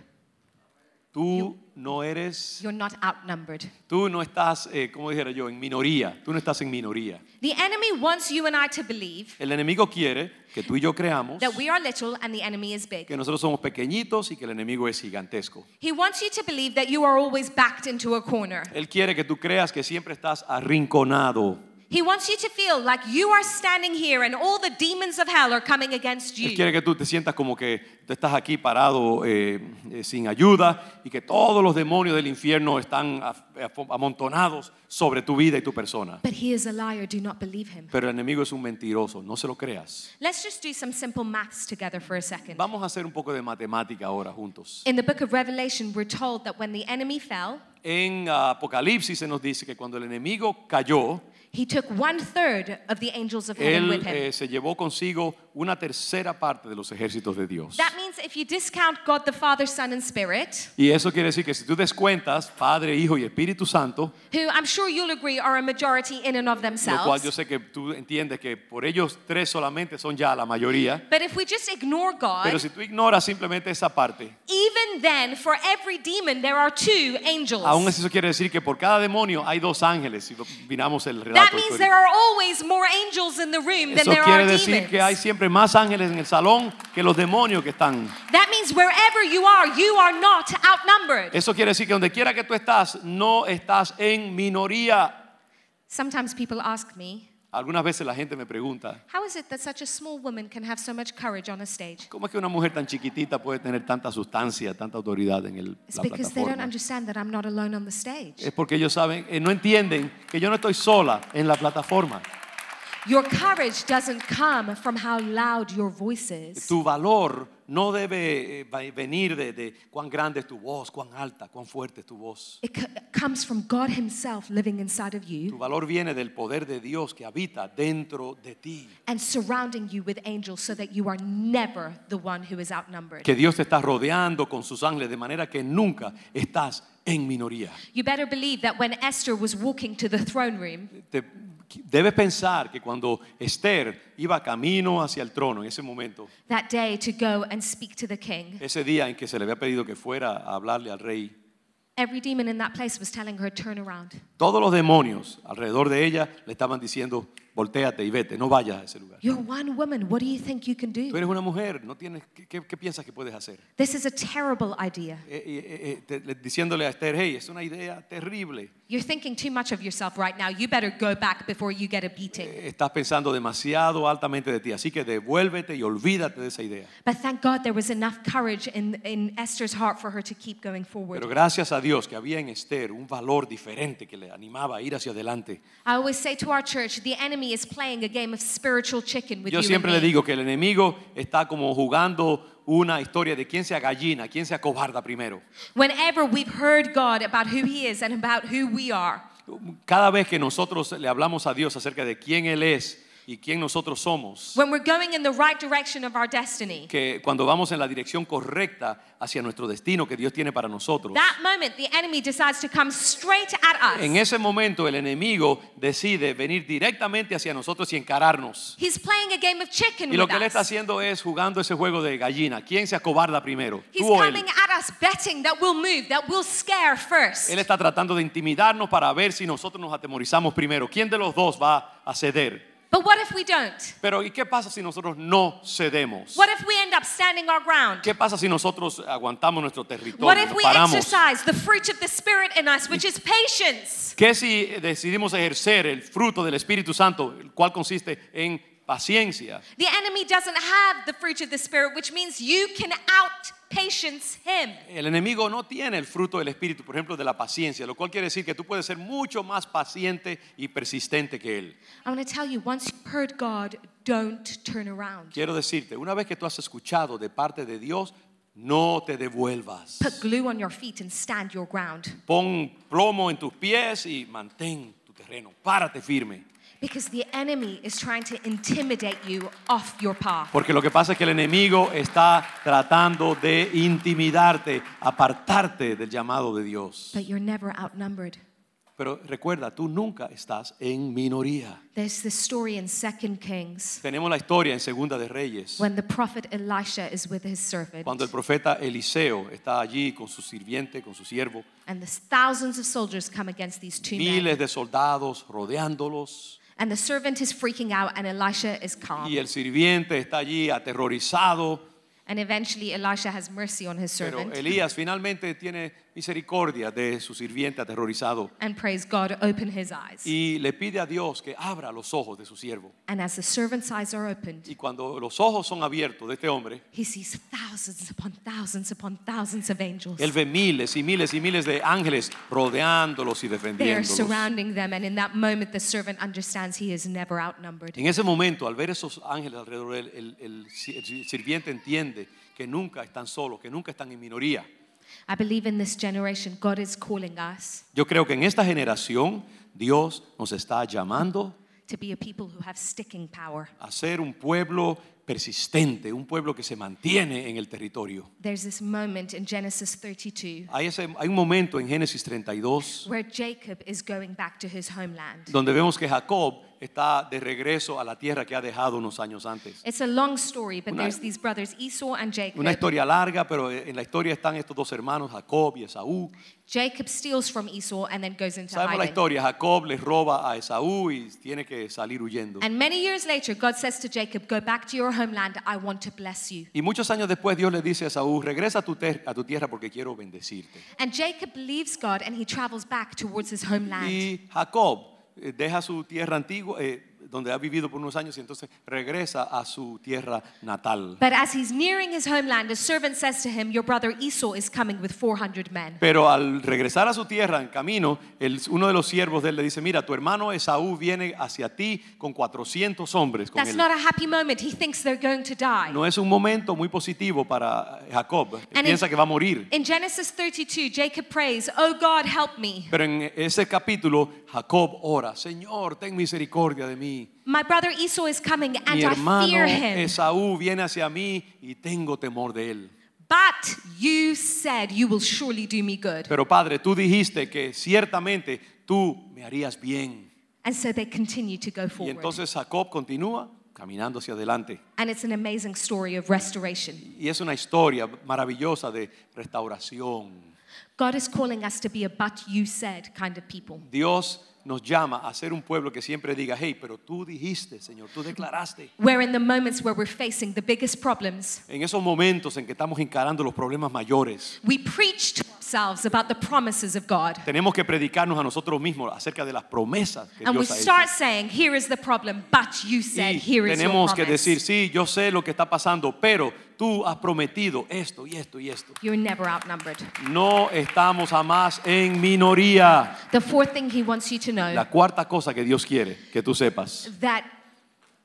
Tú no eres, You're not outnumbered. tú no estás, eh, como dijera yo, en minoría, tú no estás en minoría. The enemy wants you and I to believe El enemigo quiere que tú y yo creamos that we are little and the enemy is big. que nosotros somos pequeñitos y que el enemigo es gigantesco. He wants you to believe that you are always backed into a corner. Él quiere que tú creas que siempre estás arrinconado. He wants you to feel like you are standing here and all the demons of hell are coming against Él you. quiere que tú te sientas como que tú estás aquí parado eh, eh, sin ayuda y que todos los demonios del infierno están amontonados sobre tu vida y tu persona. But he is a liar, do not believe him. Pero el enemigo es un mentiroso, no se lo creas. Let's just do some simple maths together for a second. Vamos a hacer un poco de matemática ahora juntos. In the book of Revelation, we're told that when the enemy fell, En Apocalipsis se nos dice que cuando el enemigo cayó, He took one third of the angels of heaven Él with him. eh, se llevó consigo una tercera parte de los ejércitos de Dios. That means if you discount God the Father, Son, and Spirit, Y eso quiere decir que si tú descuentas Padre, Hijo y Espíritu Santo, who I'm sure you'll agree are a majority in and of lo cual yo themselves. sé que tú entiendes que por ellos tres solamente son ya la mayoría, But if we just ignore pero God, si tú ignoras simplemente esa parte, even then, for every demon, there are two angels. aún así eso quiere decir que por cada demonio hay dos ángeles, si miramos el That means there are always more angels in the room than Eso there quiere are decir que hay demons. siempre más ángeles en el salón que los demonios que están. That means wherever you are, you are not outnumbered. Eso quiere decir que donde quiera que tú estás, no estás en minoría. Sometimes people ask me, Algunas veces la gente me pregunta, how is it that such a small woman can have so much courage on a stage? ¿cómo es que una mujer tan chiquitita puede tener tanta sustancia, tanta autoridad en el, It's la because they don't plataforma? understand that I'm not alone on the stage. Es porque ellos saben, eh, no entienden que yo no estoy sola en la plataforma. Your courage doesn't come from how loud your voice is. Tu valor no debe eh, venir de, de cuán grande es tu voz, cuán alta, cuán fuerte es tu voz. It comes from God Himself living inside of Tu you valor viene del poder de Dios que habita dentro de ti. and surrounding you with angels so that you are never the one who is outnumbered. Que Dios te está rodeando con sus ángeles de manera que nunca estás en minoría. You better believe that when Esther was walking to the throne room, Te- debes pensar que cuando Esther iba camino hacia el trono en ese momento, that day to go and speak to the king, ese día en que se le había pedido que fuera a hablarle al rey, every demon in that place was telling her, turn around. todos los demonios alrededor de ella le estaban diciendo, volteate y vete, no vayas a ese lugar. You're one woman. What do you think you can Tú do? eres una mujer, no tienes, ¿qué, qué- qué piensas que puedes hacer? This is a terrible idea. Eh, eh, eh, te- le- diciéndole a Esther, hey, es una idea terrible. You're thinking too much of yourself right now. You better go back before you get a beating. Eh, Estás pensando demasiado altamente de ti, así que devuélvete y olvídate de esa idea. But thank God there was enough courage in, in Esther's heart for her to keep going forward. Pero gracias a Dios que había en Esther un valor diferente que le animaba a ir hacia adelante. I always say to our church, the enemy is playing a game of spiritual chicken with Yo you siempre and le me. digo que el enemigo está como jugando una historia de quién se agallina, quién se acobarda primero. Whenever we've heard God about who He is and about who we are, Cada vez que nosotros le hablamos a Dios acerca de quién Él es y quién nosotros somos, when we're going in the right direction of our destiny, que cuando vamos en la dirección correcta hacia nuestro destino que Dios tiene para nosotros, that moment the enemy decides to come straight at en us. ese momento el enemigo decide venir directamente hacia nosotros y encararnos. He's playing a game of chicken Y lo que él está haciendo es jugando ese juego de gallina. ¿Quién se acobarda primero? He's ¿Tú o él? coming at us betting that we'll move, that we'll scare first. Él está tratando de intimidarnos para ver si nosotros nos atemorizamos primero. ¿Quién de los dos va a ceder? But what if we don't? Pero ¿y qué pasa si nosotros no cedemos? What if we end up standing our ground? ¿Qué pasa si nosotros aguantamos nuestro territorio? What if we paramos? exercise the fruit of the Spirit in us, which is patience? ¿Qué si decidimos ejercer el fruto del Espíritu Santo, el cual consiste en paciencia? The enemy doesn't have the fruit of the Spirit, which means you can out patience him. El enemigo no tiene el fruto del Espíritu, por ejemplo, de la paciencia, lo cual quiere decir que tú puedes ser mucho más paciente y persistente que él. I want to tell you, once you've heard God, don't turn around. Quiero decirte, una vez que tú has escuchado de parte de Dios, no te devuelvas. Put glue on your feet and stand your ground. Pon plomo en tus pies y mantén tu terreno. Párate firme. Because the enemy is trying to intimidate you off your path. Porque lo que pasa es que el enemigo está tratando de intimidarte, apartarte del llamado de Dios. But you're never outnumbered. Pero recuerda, tú nunca estás en minoría. There's this story in 2 Kings Tenemos la historia en Segunda de Reyes, when the prophet Elisha is with his servant cuando el profeta Eliseo está allí con su sirviente, con su siervo, and there's thousands of soldiers come against these two men. miles de soldados rodeándolos, And the servant is freaking out and Elisha is calm. y el sirviente está allí aterrorizado. And eventually Elisha has mercy on his servant. Pero. Elías finalmente tiene misericordia de su sirviente aterrorizado and praise God, open his eyes. y le pide a Dios que abra los ojos de su siervo. And as the servant's eyes are opened, Y cuando los ojos son abiertos de este hombre, he sees thousands upon thousands upon thousands of angels. él ve miles y miles y miles de ángeles rodeándolos y They are defendiéndolos. surrounding them, and in that moment, the servant understands he is never outnumbered. En ese momento, al ver esos ángeles alrededor de él, el, el si- el sirviente entiende que nunca están solos, que nunca están en minoría. I believe in this generation, God is calling us Yo creo que en esta generación Dios nos está llamando to be a people who have sticking power. a ser un pueblo persistente, un pueblo que se mantiene en el territorio. There's this moment in Genesis 32 Hay, ese- hay un momento en Génesis 32 where Jacob is going back to his homeland. donde vemos que Jacob está de regreso a la tierra que ha dejado unos años antes. It's a long story, but Una- there's these brothers Esau and Jacob. Una historia larga, pero en la historia están estos dos hermanos, Jacob y Esaú. Jacob steals from Esau and then goes into Sabemos la hiding. historia, Jacob les roba a Esaú y tiene que salir huyendo. And many years later, God says to Jacob, Go back to your homeland. I want to bless you. Y muchos años después Dios le dice a Esaú, regresa a tu, ter- a tu tierra porque quiero bendecirte. And Jacob leaves God and he travels back towards his homeland. Y Jacob deja su tierra antigua, eh, donde ha vivido por unos años, y entonces regresa a su tierra natal. But as he's nearing his homeland, a servant says to him, Your brother Esau is coming with 400 men. Pero al regresar a su tierra en camino, el- uno de los siervos de él le dice, mira, tu hermano Esaú viene hacia ti con 400 hombres. Con That's él. not a happy moment. He thinks they're going to die. No es un momento muy positivo para Jacob. And Piensa in- que va a morir. In Genesis 32, Jacob prays, Oh God, help me. Pero en ese capítulo, Jacob ora, Señor, ten misericordia de mí. My brother Esau is coming and Mi I fear him. Esaú viene hacia mí y tengo temor de él. But you said you will surely do me good. Pero Padre, tú dijiste que ciertamente tú me harías bien. And so they continue to go forward. Y entonces Jacob continúa caminando hacia adelante. And it's an amazing story of restoration. Y es una historia maravillosa de restauración. God is calling us to be a but you said kind of people. Dios nos llama a ser un pueblo que siempre diga, hey, pero tú dijiste, Señor, tú declaraste. Where in the moments where we're facing the biggest problems, En esos momentos en que estamos encarando los problemas mayores, we preach to ourselves about the promises of God. tenemos que predicarnos a nosotros mismos acerca de las promesas que And we Dios hecho. start saying, here is the problem, but you said, Y here is your tenemos que promise. decir, sí, yo sé lo que está pasando, pero tú has prometido esto y esto y esto. You're never outnumbered. No estamos jamás en minoría. The fourth thing he wants you to know La cuarta cosa que Dios quiere que tú sepas, that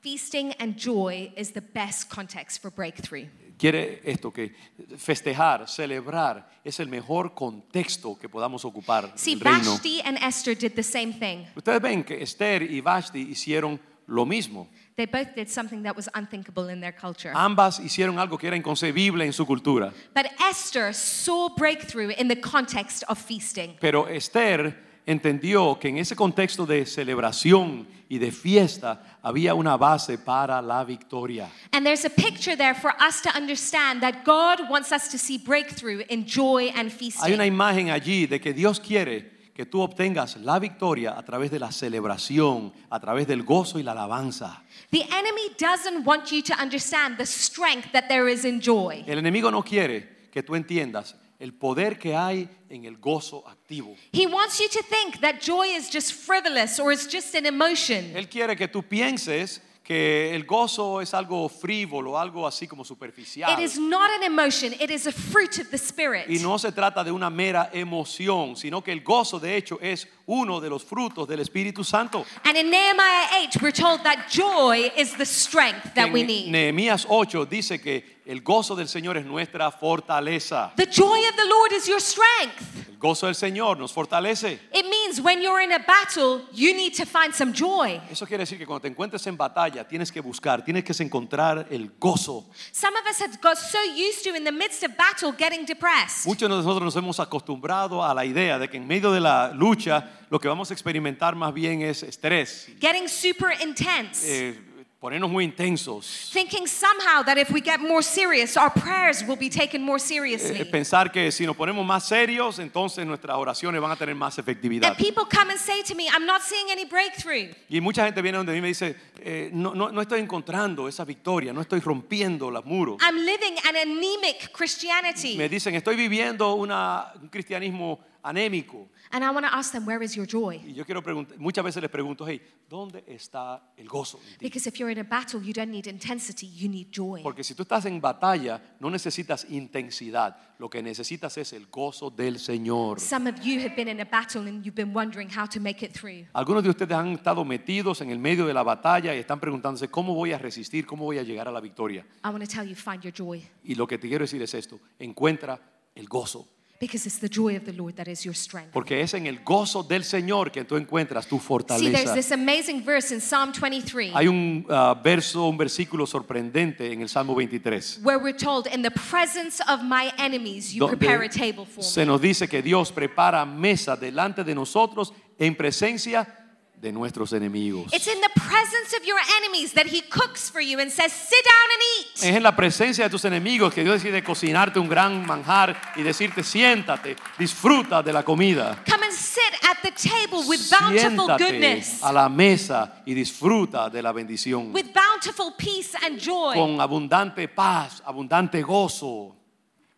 feasting and joy is the best context for breakthrough. Quiere esto, que festejar, celebrar es el mejor contexto que podamos ocupar See, en el reino. Vashti and Esther did the same thing. Ustedes ven que Esther y Vashti hicieron lo mismo. They both did something that was unthinkable in their culture. Ambas hicieron algo que era inconcebible en su cultura. But Esther saw breakthrough in the context of feasting. Pero Esther entendió que en ese contexto de celebración y de fiesta había una base para la victoria. And there's a picture there for us to understand that God wants us to see breakthrough in joy and Hay una feasting. imagen allí de que Dios quiere que tú obtengas la victoria a través de la celebración, a través del gozo y la alabanza. The enemy doesn't want you to understand the strength that there is in joy. El enemigo no quiere que tú entiendas el poder que hay en el gozo activo. He wants you to think that joy is just frivolous or it's just an emotion. Él quiere que tú pienses que el gozo es algo frívolo, algo así como superficial. It is not an emotion, it is a fruit of the Spirit. Y no se trata de una mera emoción, sino que el gozo de hecho es uno de los frutos del Espíritu Santo. And in Nehemiah 8, we're told that joy is the strength that we need. Nehemías 8 dice que el gozo del Señor es nuestra fortaleza. The joy of the Lord is your strength. El gozo del Señor nos fortalece. It means when you're in a battle, you need to find some joy. Eso quiere decir que cuando te encuentres en batalla tienes que buscar, tienes que encontrar el gozo. Some of us have got so used to, in the midst of battle, getting depressed. Muchos de nosotros nos hemos acostumbrado a la idea de que en medio de la lucha lo que vamos a experimentar más bien es estrés, Getting super intense. eh, ponernos muy intensos, Thinking somehow that if we get more serious, our prayers will be taken more eh, seriously. pensar que si nos ponemos más serios, entonces nuestras oraciones van a tener más efectividad. And people come and say to me, I'm not seeing any breakthrough. Y mucha gente viene donde mí y me dice, eh, no, no, no estoy encontrando esa victoria, no estoy rompiendo los muros. I'm living an anemic Christianity. Me dicen, estoy viviendo una- un cristianismo anémico. And I want to ask them, where is your joy? Y yo quiero preguntar, muchas veces les pregunto, hey, ¿dónde está el gozo? en ti? Because if you're in a battle, you don't need intensity, you need joy. Porque si tú estás en batalla, no necesitas intensidad. Lo que necesitas es el gozo del Señor. Some of you have been in a battle and you've been wondering how to make it through. Algunos de ustedes han estado metidos en el medio de la batalla y están preguntándose, ¿cómo voy a resistir? ¿Cómo voy a llegar a la victoria? I want to tell you, find your joy. Y lo que te quiero decir es esto, encuentra el gozo. Because it's the joy of the Lord that is your strength. Porque es en el gozo del Señor que tú encuentras tu See, there's fortaleza. this amazing verse in Psalm 23 Hay un ah, verso, un versículo sorprendente en el Salmo 23. where we're told, In the presence of my enemies, you prepare a table for se me. nos dice que Dios prepara mesa delante de nosotros en presencia de nuestros enemigos. It's in the presence of your enemies that He cooks for you and says, Sit down and Es eat. en la presencia de tus enemigos que Dios decide cocinarte un gran manjar y decirte siéntate, disfruta de la comida. Come and sit at the table with bountiful Siéntate goodness, a la mesa y disfruta de la bendición with bountiful peace and joy. con abundante paz, abundante gozo.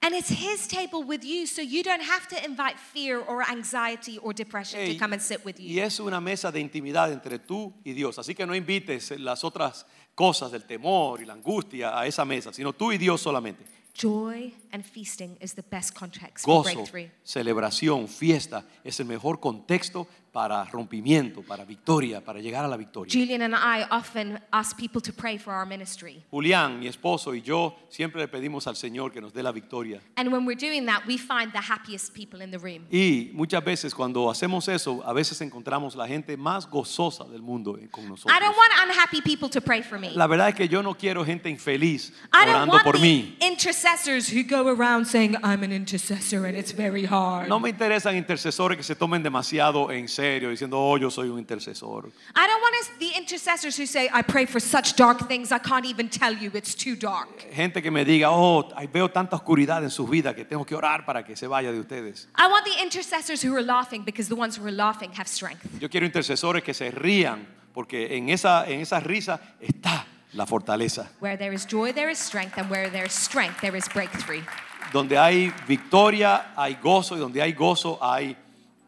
And it's His table with you, so you don't have to invite fear or anxiety or depression Ey, to come and sit with Y you. es una mesa de intimidad entre tú y Dios. Así que no invites las otras cosas del temor y la angustia a esa mesa, sino tú y Dios solamente. Joy and feasting is the best context for Gozo, breakthrough. celebración, fiesta es el mejor contexto para rompimiento, para victoria, para llegar a la victoria. Julian and I often ask people to pray for our ministry. Julián, mi esposo y yo siempre le pedimos al Señor que nos dé la victoria. And when we're doing that, we find the happiest people in the room. Y muchas veces cuando hacemos eso, a veces encontramos la gente más gozosa del mundo con nosotros. I don't want unhappy people to pray for me. La verdad es que yo no quiero gente infeliz I don't orando want por the mí. intercessors who go around saying, I'm an intercessor and it's very hard. No me interesan intercesores que se tomen demasiado en serio diciendo, oh, yo soy un intercesor. I don't want us- the intercessors who say, I pray for such dark things, I can't even tell you, it's too dark. Gente que me diga, oh, veo tanta oscuridad en sus vidas que tengo que orar para que se vaya de ustedes. I want the intercessors who are laughing because the ones who are laughing have strength. Yo quiero intercesores que se rían porque en esa, en esa risa está la fortaleza. Where there is joy, there is strength, and where there is strength, there is breakthrough. Donde hay victoria, hay gozo y donde hay gozo hay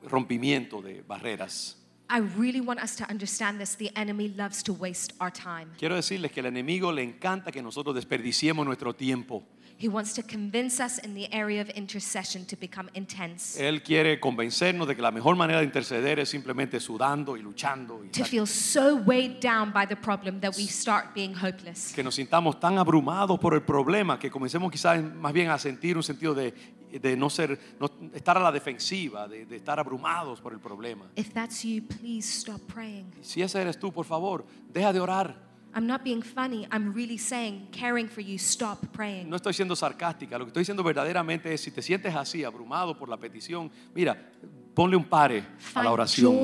rompimiento de barreras. I really want us to understand this. The enemy loves to waste our time. Quiero decirles que al enemigo le encanta que nosotros desperdiciemos nuestro tiempo. He wants to convince us in the area of intercession to become intense, Él quiere convencernos de que la mejor manera de interceder es simplemente sudando y luchando. Y to feel so weighed down by the problem that we start being hopeless. que nos sintamos tan abrumados por el problema que comencemos quizás más bien a sentir un sentido de, de no ser, no, estar a la defensiva, de, de estar abrumados por el problema. If that's you, please stop praying. Si ese eres tú, por favor, deja de orar. I'm not being funny. I'm really saying, caring for you, stop praying. No estoy siendo sarcástica, lo que estoy diciendo verdaderamente es si te sientes así, abrumado por la petición, mira, ponle un pare a la oración.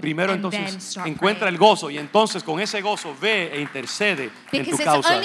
Primero entonces encuentra el gozo y entonces con ese gozo ve e intercede en tu causa.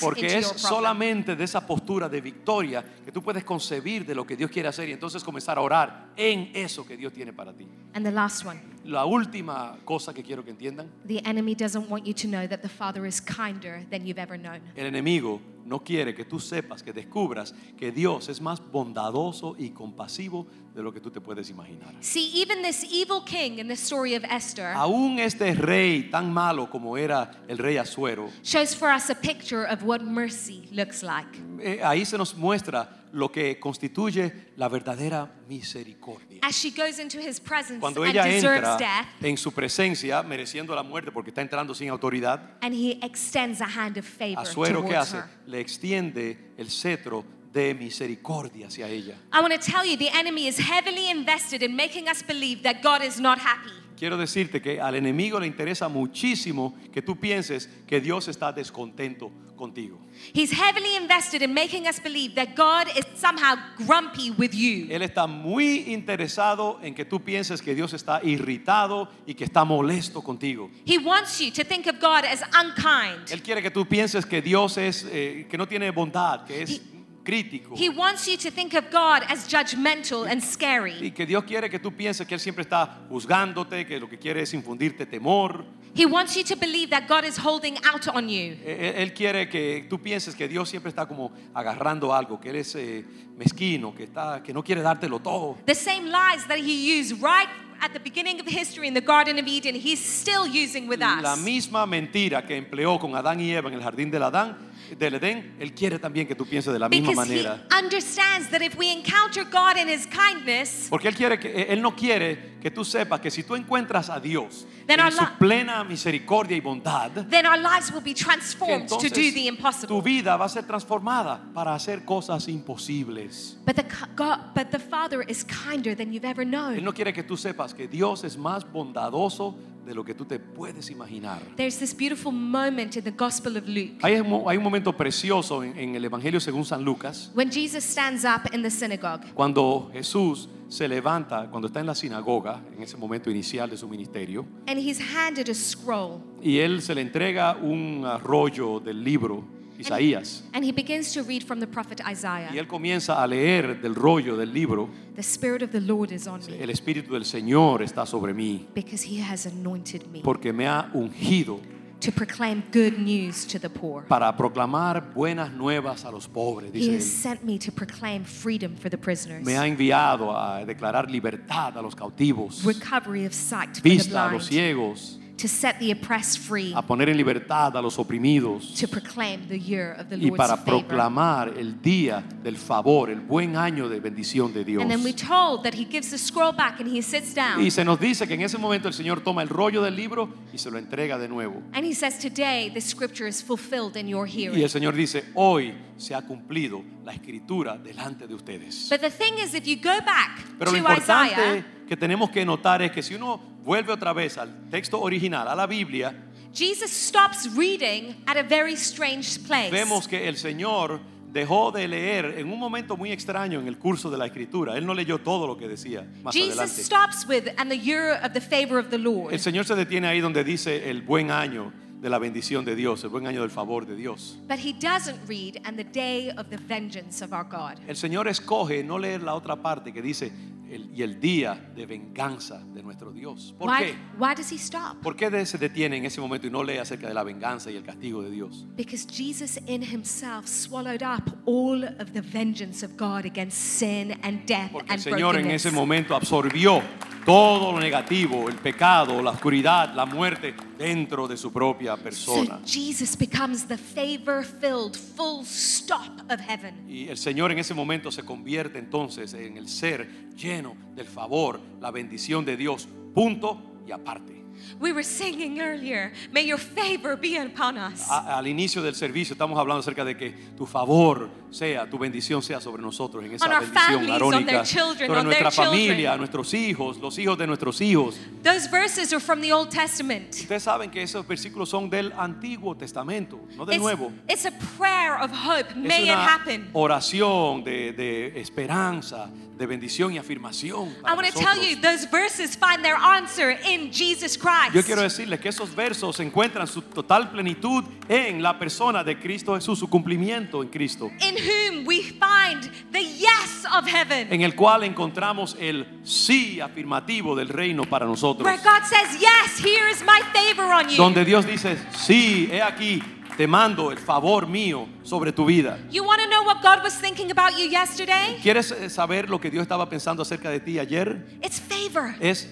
Porque es solamente de esa postura de victoria que tú puedes concebir de lo que Dios quiere hacer y entonces comenzar a orar en eso que Dios tiene para ti. And the last one, La última cosa que quiero que entiendan, the enemy doesn't want you to know that the Father is kinder than you've ever known. el enemigo no quiere que tú sepas, que descubras que Dios es más bondadoso y compasivo de lo que tú te puedes imaginar. See, even this evil king in the story of Esther Aún este rey tan malo como era el rey Asuero, shows for us a picture of what mercy looks like. eh, ahí se nos muestra lo que constituye la verdadera misericordia. As she goes into his presence Cuando and ella deserves entra death, en su presencia, mereciendo la muerte porque está entrando sin autoridad, and he extends a hand of favor Asuero, ¿qué towards hace? her. Le extiende el cetro de misericordia hacia ella. I want to tell you, the enemy is heavily invested in making us believe that God is not happy. Quiero decirte que al enemigo le interesa muchísimo que tú pienses que Dios está descontento contigo. He's heavily invested in making us believe that God is somehow grumpy with you. Él está muy interesado en que tú pienses que Dios está irritado y que está molesto contigo. He wants you to think of God as unkind. Él quiere que tú pienses que Dios es eh, que no tiene bondad, que es crítico. He wants you to think of God as judgmental and Y scary. que Dios quiere que tú pienses que Él siempre está juzgándote, que lo que quiere es infundirte temor. He wants you to believe that God is holding out on you. Eh, Él quiere que tú pienses que Dios siempre está como agarrando algo, que Él es eh, mezquino, que, está, que no quiere dártelo todo. The same lies that he used right at the beginning of history in the Garden of Eden, he's still using with La us. misma mentira que empleó con Adán y Eva en el jardín del Adán, del Edén, Él quiere también que tú pienses de la misma Because he manera. understands that if we encounter God in his kindness, Porque Él quiere que Él no quiere que tú sepas que si tú encuentras a Dios Then en our su li- plena misericordia y bondad, then our lives will be transformed to do entonces the tu impossible. vida va a ser transformada para hacer cosas imposibles. But the, co- God, but the Father is kinder than you've ever Él known. no quiere que tú sepas que Dios es más bondadoso de lo que tú te puedes imaginar. There's this beautiful moment in the Gospel of Luke Hay un, mo- hay un momento precioso en, en el Evangelio según San Lucas, when Jesus stands up in the synagogue cuando Jesús se levanta, cuando está en la sinagoga, en ese momento inicial de su ministerio, and he's handed a scroll. y él se le entrega un rollo del libro Isaías. And he begins to read from the prophet Y Isaiah. él comienza a leer del rollo del libro, The Spirit of the Lord is on me el Espíritu del Señor está sobre mí, because he has anointed me porque me ha ungido to proclaim good news to the poor. para proclamar buenas nuevas a los pobres, He dice has él. sent me to proclaim freedom for the prisoners, Me ha enviado a declarar libertad a los cautivos, recovery of sight for the vista a los ciegos, to set the oppressed free, a poner en libertad a los oprimidos to proclaim the year of the y Lord's para favor. proclamar el día del favor, el buen año de bendición de Dios. And then we're told that he gives the scroll back and he sits down. Y se nos dice que en ese momento el Señor toma el rollo del libro y se lo entrega de nuevo. And he says, Today the scripture is fulfilled in your Y hearing. el Señor dice, hoy se ha cumplido la escritura delante de ustedes. But the thing is, if you go back Pero lo to Isaiah, importante que tenemos que notar es que si uno vuelve otra vez al texto original, a la Biblia, Jesus stops reading at a very strange place. vemos que el Señor dejó de leer en un momento muy extraño en el curso de la escritura. Él no leyó todo lo que decía más Jesus adelante. stops with, and the year of the favor of the Lord. El Señor se detiene ahí donde dice el buen año de la bendición de Dios, el buen año del favor de Dios. But he doesn't read, and the day of the vengeance of our God. El Señor escoge no leer la otra parte que dice el- y el día de venganza de nuestro Dios. ¿Por Why, qué? why does he stop? ¿Por qué se detiene en ese momento y no lee acerca de la venganza y el castigo de Dios? Because Jesus in himself swallowed up all of the vengeance of God against sin and death Porque el Señor en ese momento absorbió todo lo negativo, el pecado, la oscuridad, la muerte dentro de su propia So persona. Jesus becomes the favor filled full stop of heaven. Y el Señor en ese momento se convierte entonces en el ser lleno del favor, la bendición de Dios, punto y aparte. We were singing earlier, may your favor be upon us. A- al inicio del servicio estamos hablando acerca de que tu favor sea, tu bendición sea sobre nosotros en esa bendición arónica, sobre nuestra familia, nuestros hijos, los hijos de nuestros hijos. Those verses are from the Old Testament. Ustedes saben que esos versículos son del Antiguo Testamento, no del It's, Nuevo. it's a prayer of hope. May es it una happen. oración de, de esperanza, de bendición y afirmación. para I want to tell nosotros. you, those verses find their answer in Jesus Christ. Yo quiero decirles que esos versos encuentran su total plenitud en la persona de Cristo Jesús, su cumplimiento en Cristo, in whom we find the yes of heaven. en el cual encontramos el sí afirmativo del reino para nosotros. Where God says, Yes, here is my favor on you. Donde Dios dice, sí, he aquí, te mando el favor mío sobre tu vida. You want to know what God was thinking about you yesterday? ¿Quieres eh, saber lo que Dios estaba pensando acerca de ti ayer? It's favor. Es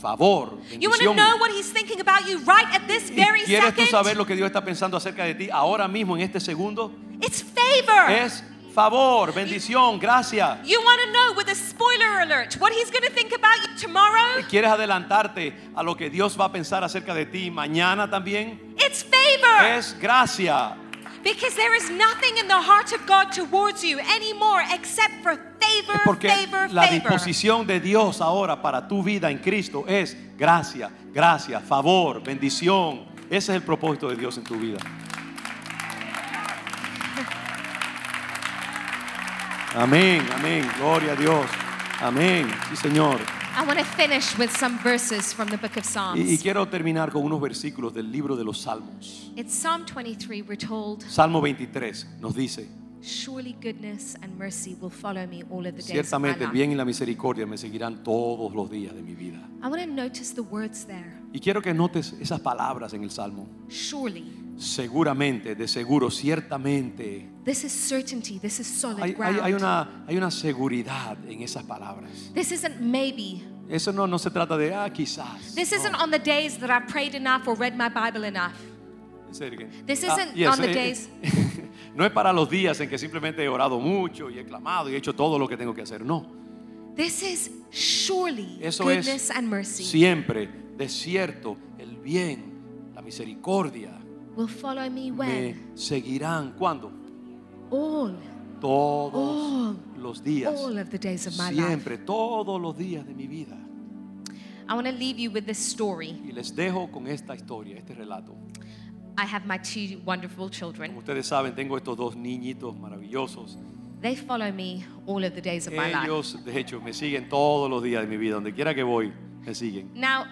favor, You want to know what He's thinking about you right at this ¿Y very ¿Quieres tú second? saber lo que Dios está pensando acerca de ti ahora mismo en este segundo? It's favor. Es favor, bendición, gracia. You want to know with a spoiler alert what He's going to think about you tomorrow? ¿Quieres adelantarte a lo que Dios va a pensar acerca de ti mañana también? It's favor. Es gracia. Because there is nothing in the heart of God towards you anymore except for favor, porque favor, la disposición de Dios ahora para tu vida en Cristo es gracia, gracia, favor, bendición. Ese es el propósito de Dios en tu vida. Amén, amén. Gloria a Dios. Amén. Sí, Señor. I want to finish with some verses from the book of Psalms. Y, y quiero terminar con unos versículos del libro de los Salmos. In Psalm 23, we're told, Salmo 23 nos dice, Surely goodness and mercy will follow me all of the days ciertamente el bien y la misericordia me seguirán todos los días de mi vida. I want to notice the words there. Y quiero que notes esas palabras en el Salmo. Surely. Seguramente, de seguro, ciertamente. This is certainty. This is solid Hay, hay- ground. hay una, hay una seguridad en esas palabras. This isn't maybe. Eso no, no se trata de, ah, quizás. This No. isn't on the days that I've prayed enough or read my Bible enough. Say it again. This Ah, isn't yes, on the days- (laughs) no es para los días en que simplemente he orado mucho y he clamado y he hecho todo lo que tengo que hacer. No. This is surely Eso goodness es and mercy siempre, de cierto, el bien, la misericordia will follow me me when seguirán. ¿Cuándo? All, Todos All. los días. all of the days of my life. Siempre, todos los días de mi vida. I want to leave you with this story. Y les dejo con esta historia, este relato. I have my two wonderful Como children. ustedes saben, tengo estos dos niñitos maravillosos. They follow me all of the days of my life. Ellos, de hecho, me siguen todos los días de mi vida. Donde quiera que voy, me siguen. Now,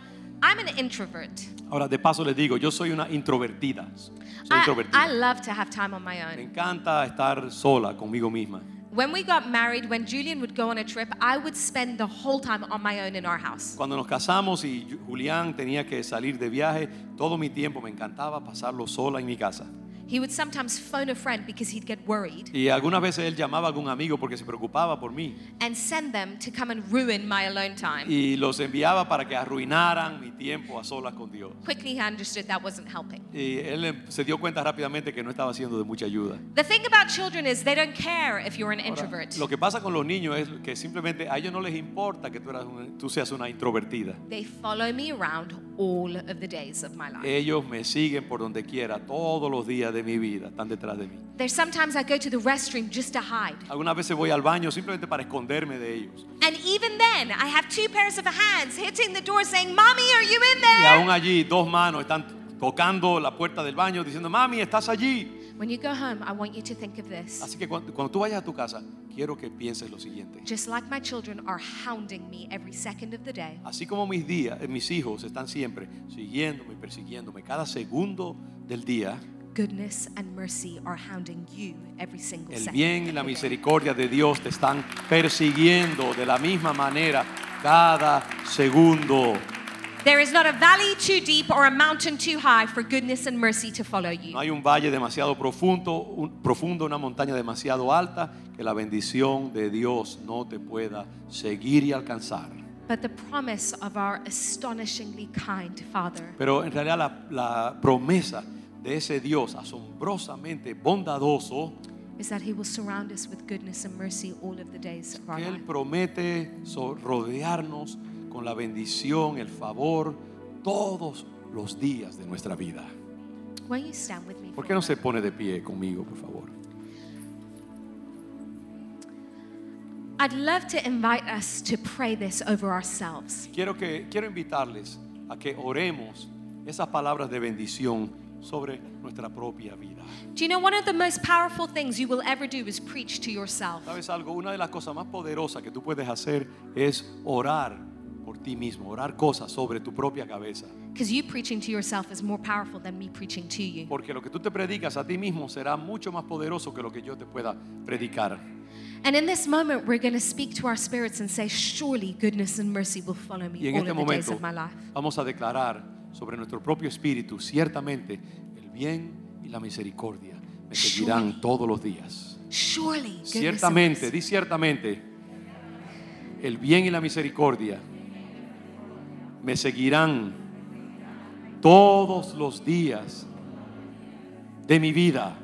I'm an introvert. Ahora, de paso les digo, yo soy una introvertida. Soy I, introvertida. I love to have time on my Me own. encanta estar sola conmigo misma. When we got married, when Julian would go on a trip, I would spend the whole time on my own in our house. Cuando nos casamos y Julián tenía que salir de viaje, todo mi tiempo me encantaba pasarlo sola en mi casa. He would sometimes phone a friend because he'd get worried Y algunas veces él llamaba a algún amigo porque se preocupaba por mí. and send them to come and ruin my alone time. Y los enviaba para que arruinaran mi tiempo a solas con Dios. Quickly, he understood that wasn't helping. Y él em- se dio cuenta rápidamente que no estaba siendo de mucha ayuda. The thing about children is they don't care if you're an Ahora, introvert. lo que pasa con los niños es que simplemente a ellos no les importa que tú, eras un- tú seas una introvertida. They follow me around all of the days of my life. Ellos me siguen por donde quiera, todos los días de mi vida, están detrás de mí. There's sometimes I go to the restroom just to hide. Algunas veces voy al baño simplemente para esconderme de ellos. And even then, I have two pairs of hands hitting the door saying, Mommy, are you in Y aún there? allí dos manos están tocando la puerta del baño diciendo, mami, estás allí. When you go home, I want you to think of this. Así que cuando, cuando tú vayas a tu casa, quiero que pienses lo siguiente. Just like my children are hounding me every second of the day, Así como mis días, mis hijos están siempre siguiéndome, persiguiéndome cada segundo del día, goodness and mercy are hounding you every single el second. bien y la misericordia de Dios te están persiguiendo de la misma manera cada segundo. There is not a valley too deep or a mountain too high for goodness and mercy to follow you. No hay un valle demasiado profundo, un- profundo, una montaña demasiado alta que la bendición de Dios no te pueda seguir y alcanzar. But the promise of our astonishingly kind Father Pero en realidad la, la promesa de ese Dios asombrosamente bondadoso, is that He will surround us with goodness and mercy all of the days of our que Él life. promete so- rodearnos con la bendición, el favor, todos los días de nuestra vida. Won't you stand with me? ¿Por for qué a no se moment? pone de pie conmigo, por favor? I'd love to invite us to pray this over ourselves. Quiero, que, quiero invitarles a que oremos esas palabras de bendición sobre nuestra propia vida. Do you know one of the most powerful things you will ever do is preach to yourself? ¿Sabes algo? Una de las cosas más poderosas que tú puedes hacer es orar por ti mismo, orar cosas sobre tu propia cabeza. Because you preaching to yourself is more powerful than me preaching to you. Porque lo que tú te predicas a ti mismo será mucho más poderoso que lo que yo te pueda predicar. And in this moment, we're going to speak to our spirits and say, Surely goodness and mercy will follow Y me en all este the days momento of my life. vamos a declarar sobre nuestro propio espíritu, ciertamente el bien y la misericordia me seguirán todos los días. Ciertamente, di ciertamente, el bien y la misericordia me seguirán todos los días de mi vida.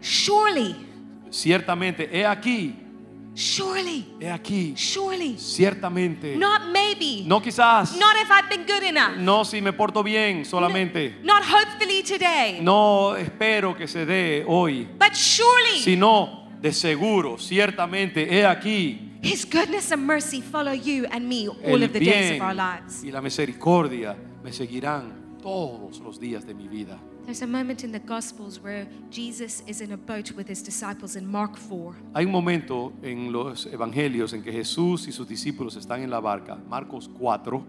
Surely, Ciertamente, he aquí, surely, he aquí, surely. ciertamente. Not maybe. No quizás, Not if I've been good enough. no si me porto bien solamente. Not hopefully today. No espero que se dé hoy, But surely sino de seguro, ciertamente, he aquí, His goodness and mercy follow you and me all of the days of our lives. y la misericordia me seguirán todos los días de mi vida. There's a moment in the Gospels where Jesus is in a boat with his disciples in Mark 4. Hay un momento en los evangelios en que Jesús y sus discípulos están en la barca, Marcos 4.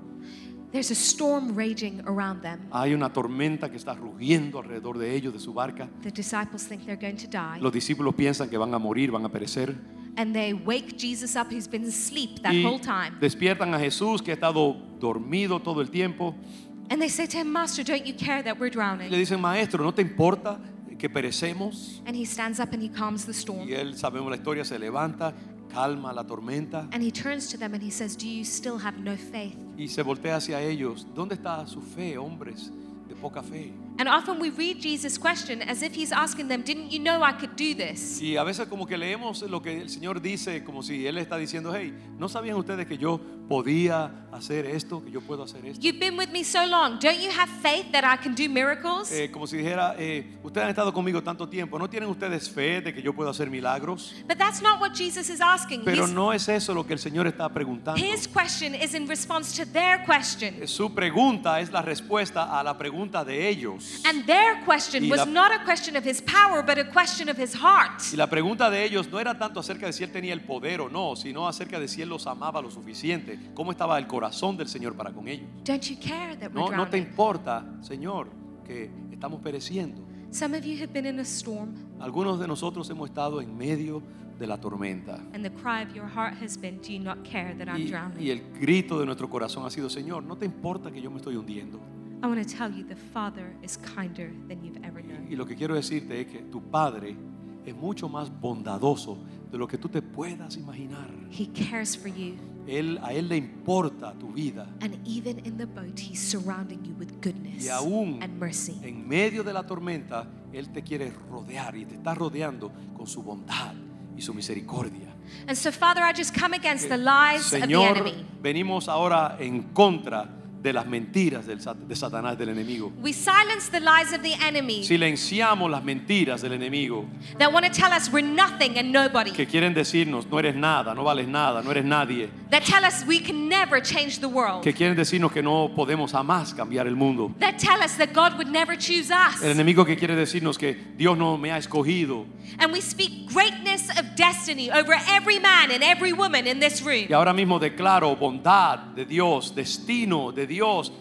There's a storm raging around them. Hay una tormenta que está rugiendo alrededor de ellos, de su barca. The disciples think they're going to die. Los discípulos piensan que van a morir, van a perecer. And they wake Jesus up, who's been asleep that Y whole time. despiertan a Jesús que ha estado dormido todo el tiempo. And they say to him, Master, don't you care that we're Y le drowning? dicen, maestro, ¿no te importa que perecemos? And he stands up and he calms the storm. Y él, sabemos la historia, se levanta, calma la tormenta And he turns to them and he says, Do you still have no faith? y se voltea hacia ellos. ¿Dónde está su fe, hombres de poca fe? And often we read Jesus' question as if he's asking them, Didn't you know I could do this? Y a veces como que leemos lo que el Señor dice como si Él está diciendo, hey, ¿no sabían ustedes que yo podía hacer esto, que yo puedo hacer esto? You've been with me so long. Don't you have faith that I can do miracles? Eh, como si dijera, eh, ustedes han estado conmigo tanto tiempo, ¿no tienen ustedes fe de que yo puedo hacer milagros? But that's not what Jesus is asking. Pero His, no es eso lo que el Señor está preguntando. his question is in response to their question. Su pregunta es la respuesta a la pregunta de ellos. And their question Y was la- not a question of his power, but a question of his heart. Y la pregunta de ellos no era tanto acerca de si él tenía el poder o no, sino acerca de si él los amaba lo suficiente, cómo estaba el corazón del Señor para con ellos. Don't you care that we're No, no te drowning? importa, Señor, que estamos pereciendo. Some of you have been in a storm, Algunos de nosotros hemos estado en medio de la tormenta. and the cry of your heart has been, Do you not care that I'm Y, drowning? y el grito de nuestro corazón ha sido, Señor, no te importa que yo me estoy hundiendo. I want to tell you the Father is kinder than you've ever known. Y lo que quiero decirte es que tu Padre es mucho más bondadoso de lo que tú te puedas imaginar. He cares for you, Él, a Él le importa tu vida. and even in the boat, He's surrounding you with goodness Y aún and mercy. en medio de la tormenta, Él te quiere rodear y te está rodeando con su bondad y su misericordia. And so, Father, I just come against the lies of the Señor, enemy. venimos ahora en contra de las mentiras de Satanás, del enemigo. We silence the lies of the enemy Silenciamos las mentiras del enemigo that want to tell us we're nothing and nobody, que quieren decirnos, no eres nada, no vales nada, no eres nadie. that tell us we can never change the world, Que quieren decirnos que no podemos jamás cambiar el mundo. that tell us that God would never choose us. El enemigo que quiere decirnos que Dios no me ha escogido. And we speak greatness of destiny over every man and every woman in this room. Y ahora mismo declaro bondad de Dios, destino de Dios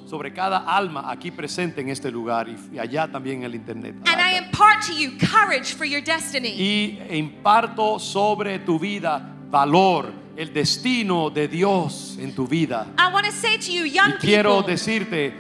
sobre cada alma aquí presente en este lugar y, y allá también en el internet. And I impart to you courage for your destiny. Y imparto sobre tu vida valor, el destino de Dios en tu vida. I want to say to you, Y young quiero people, decirte,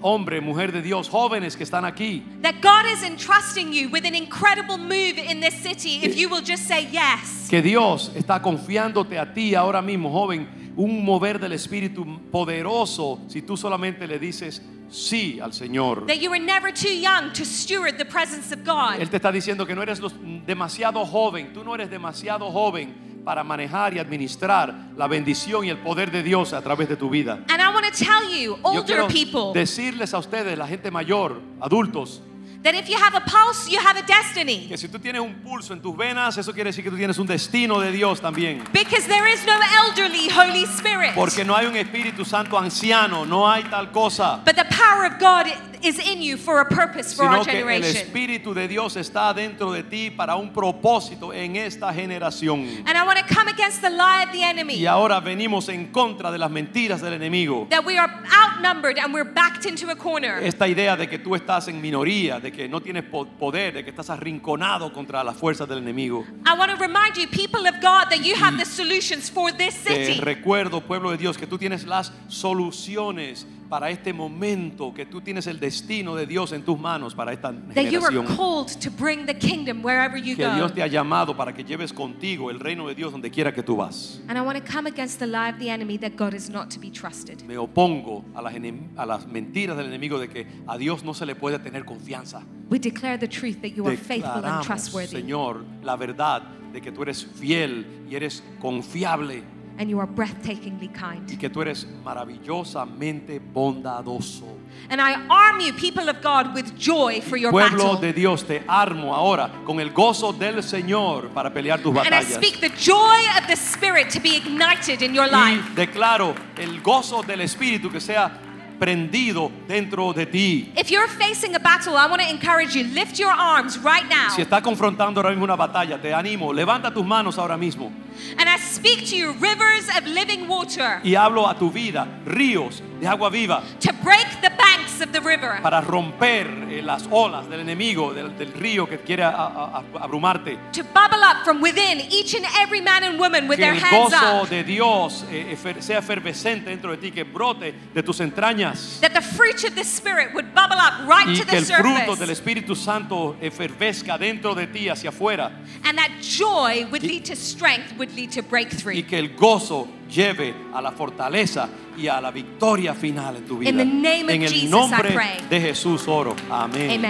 hombre, mujer de Dios, jóvenes que están aquí, that God is entrusting you with an incredible move in this city if you will just say yes. que Dios está confiándote a ti ahora mismo, joven, un mover del Espíritu poderoso si tú solamente le dices sí al Señor. That you are never too young to steward the presence of God. Él te está diciendo que no eres los- demasiado joven, tú no eres demasiado joven para manejar y administrar la bendición y el poder de Dios a través de tu vida. And I want to tell you, Yo older quiero people, decirles a ustedes, la gente mayor, adultos, that if you have a pulse, you have a destiny. que si tú tienes un pulso en tus venas, eso quiere decir que tú tienes un destino de Dios también. Because there is no elderly Holy Spirit. Porque no hay un Espíritu Santo anciano, no hay tal cosa. But the power of God is in you for a purpose for our Sino que el generation. Espíritu de Dios está dentro de ti para un propósito en esta generación. And I want to come against the lie of the enemy Y ahora venimos en contra de las mentiras del enemigo. that we are outnumbered and we're backed into a corner. Esta idea de que tú estás en minoría, de que no tienes po- poder, de que estás arrinconado contra las fuerzas del enemigo. I want to remind you, people of God, that you have the solutions for this Te city. recuerdo, pueblo de Dios, que tú tienes las soluciones para este momento, que tú tienes el destino de Dios en tus manos para esta That you are generación. called to bring the kingdom wherever you Que go. Dios te ha llamado para que lleves contigo el reino de Dios donde quiera que tú vas. And I want to come against the lie of the enemy that God is not to be trusted. Me opongo a las, a las mentiras del enemigo de que a Dios no se le puede tener confianza. We declare the truth that you are faithful and trustworthy Señor, la verdad de que tú eres fiel y eres confiable and you are breathtakingly kind. y que tú eres maravillosamente bondadoso. And I arm you, people of God, with joy for your Pueblo battle. de Dios, te armo ahora con el gozo del Señor para pelear tus batallas. And I speak the joy of the Spirit to be ignited in your life. Y declaro el gozo del Espíritu que sea prendido dentro de ti. If you're facing a battle, I want to encourage you, lift your arms right now. Si está confrontando ahora mismo una batalla, te animo, levanta tus manos ahora mismo And I speak to you, rivers of living water, y hablo a tu vida, ríos de agua viva, to break the banks of the river. para romper eh, las olas del enemigo, del, del río que quiere a- a- a- abrumarte. To bubble up from within each and every man and woman with Que their el hands gozo up. de Dios eh, efer- sea efervescente dentro de ti, que brote de tus entrañas. That the fruit of the Spirit would bubble up right Y to que the el fruto del surface. Espíritu Santo efervesca dentro de ti hacia afuera. And that joy would lead to strength, would lead to Y breakthrough. que el gozo lleve a la fortaleza y a la victoria final en tu vida. En el nombre de Jesús oro. Amén.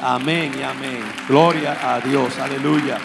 Amén y amén. Gloria a Dios. Aleluya.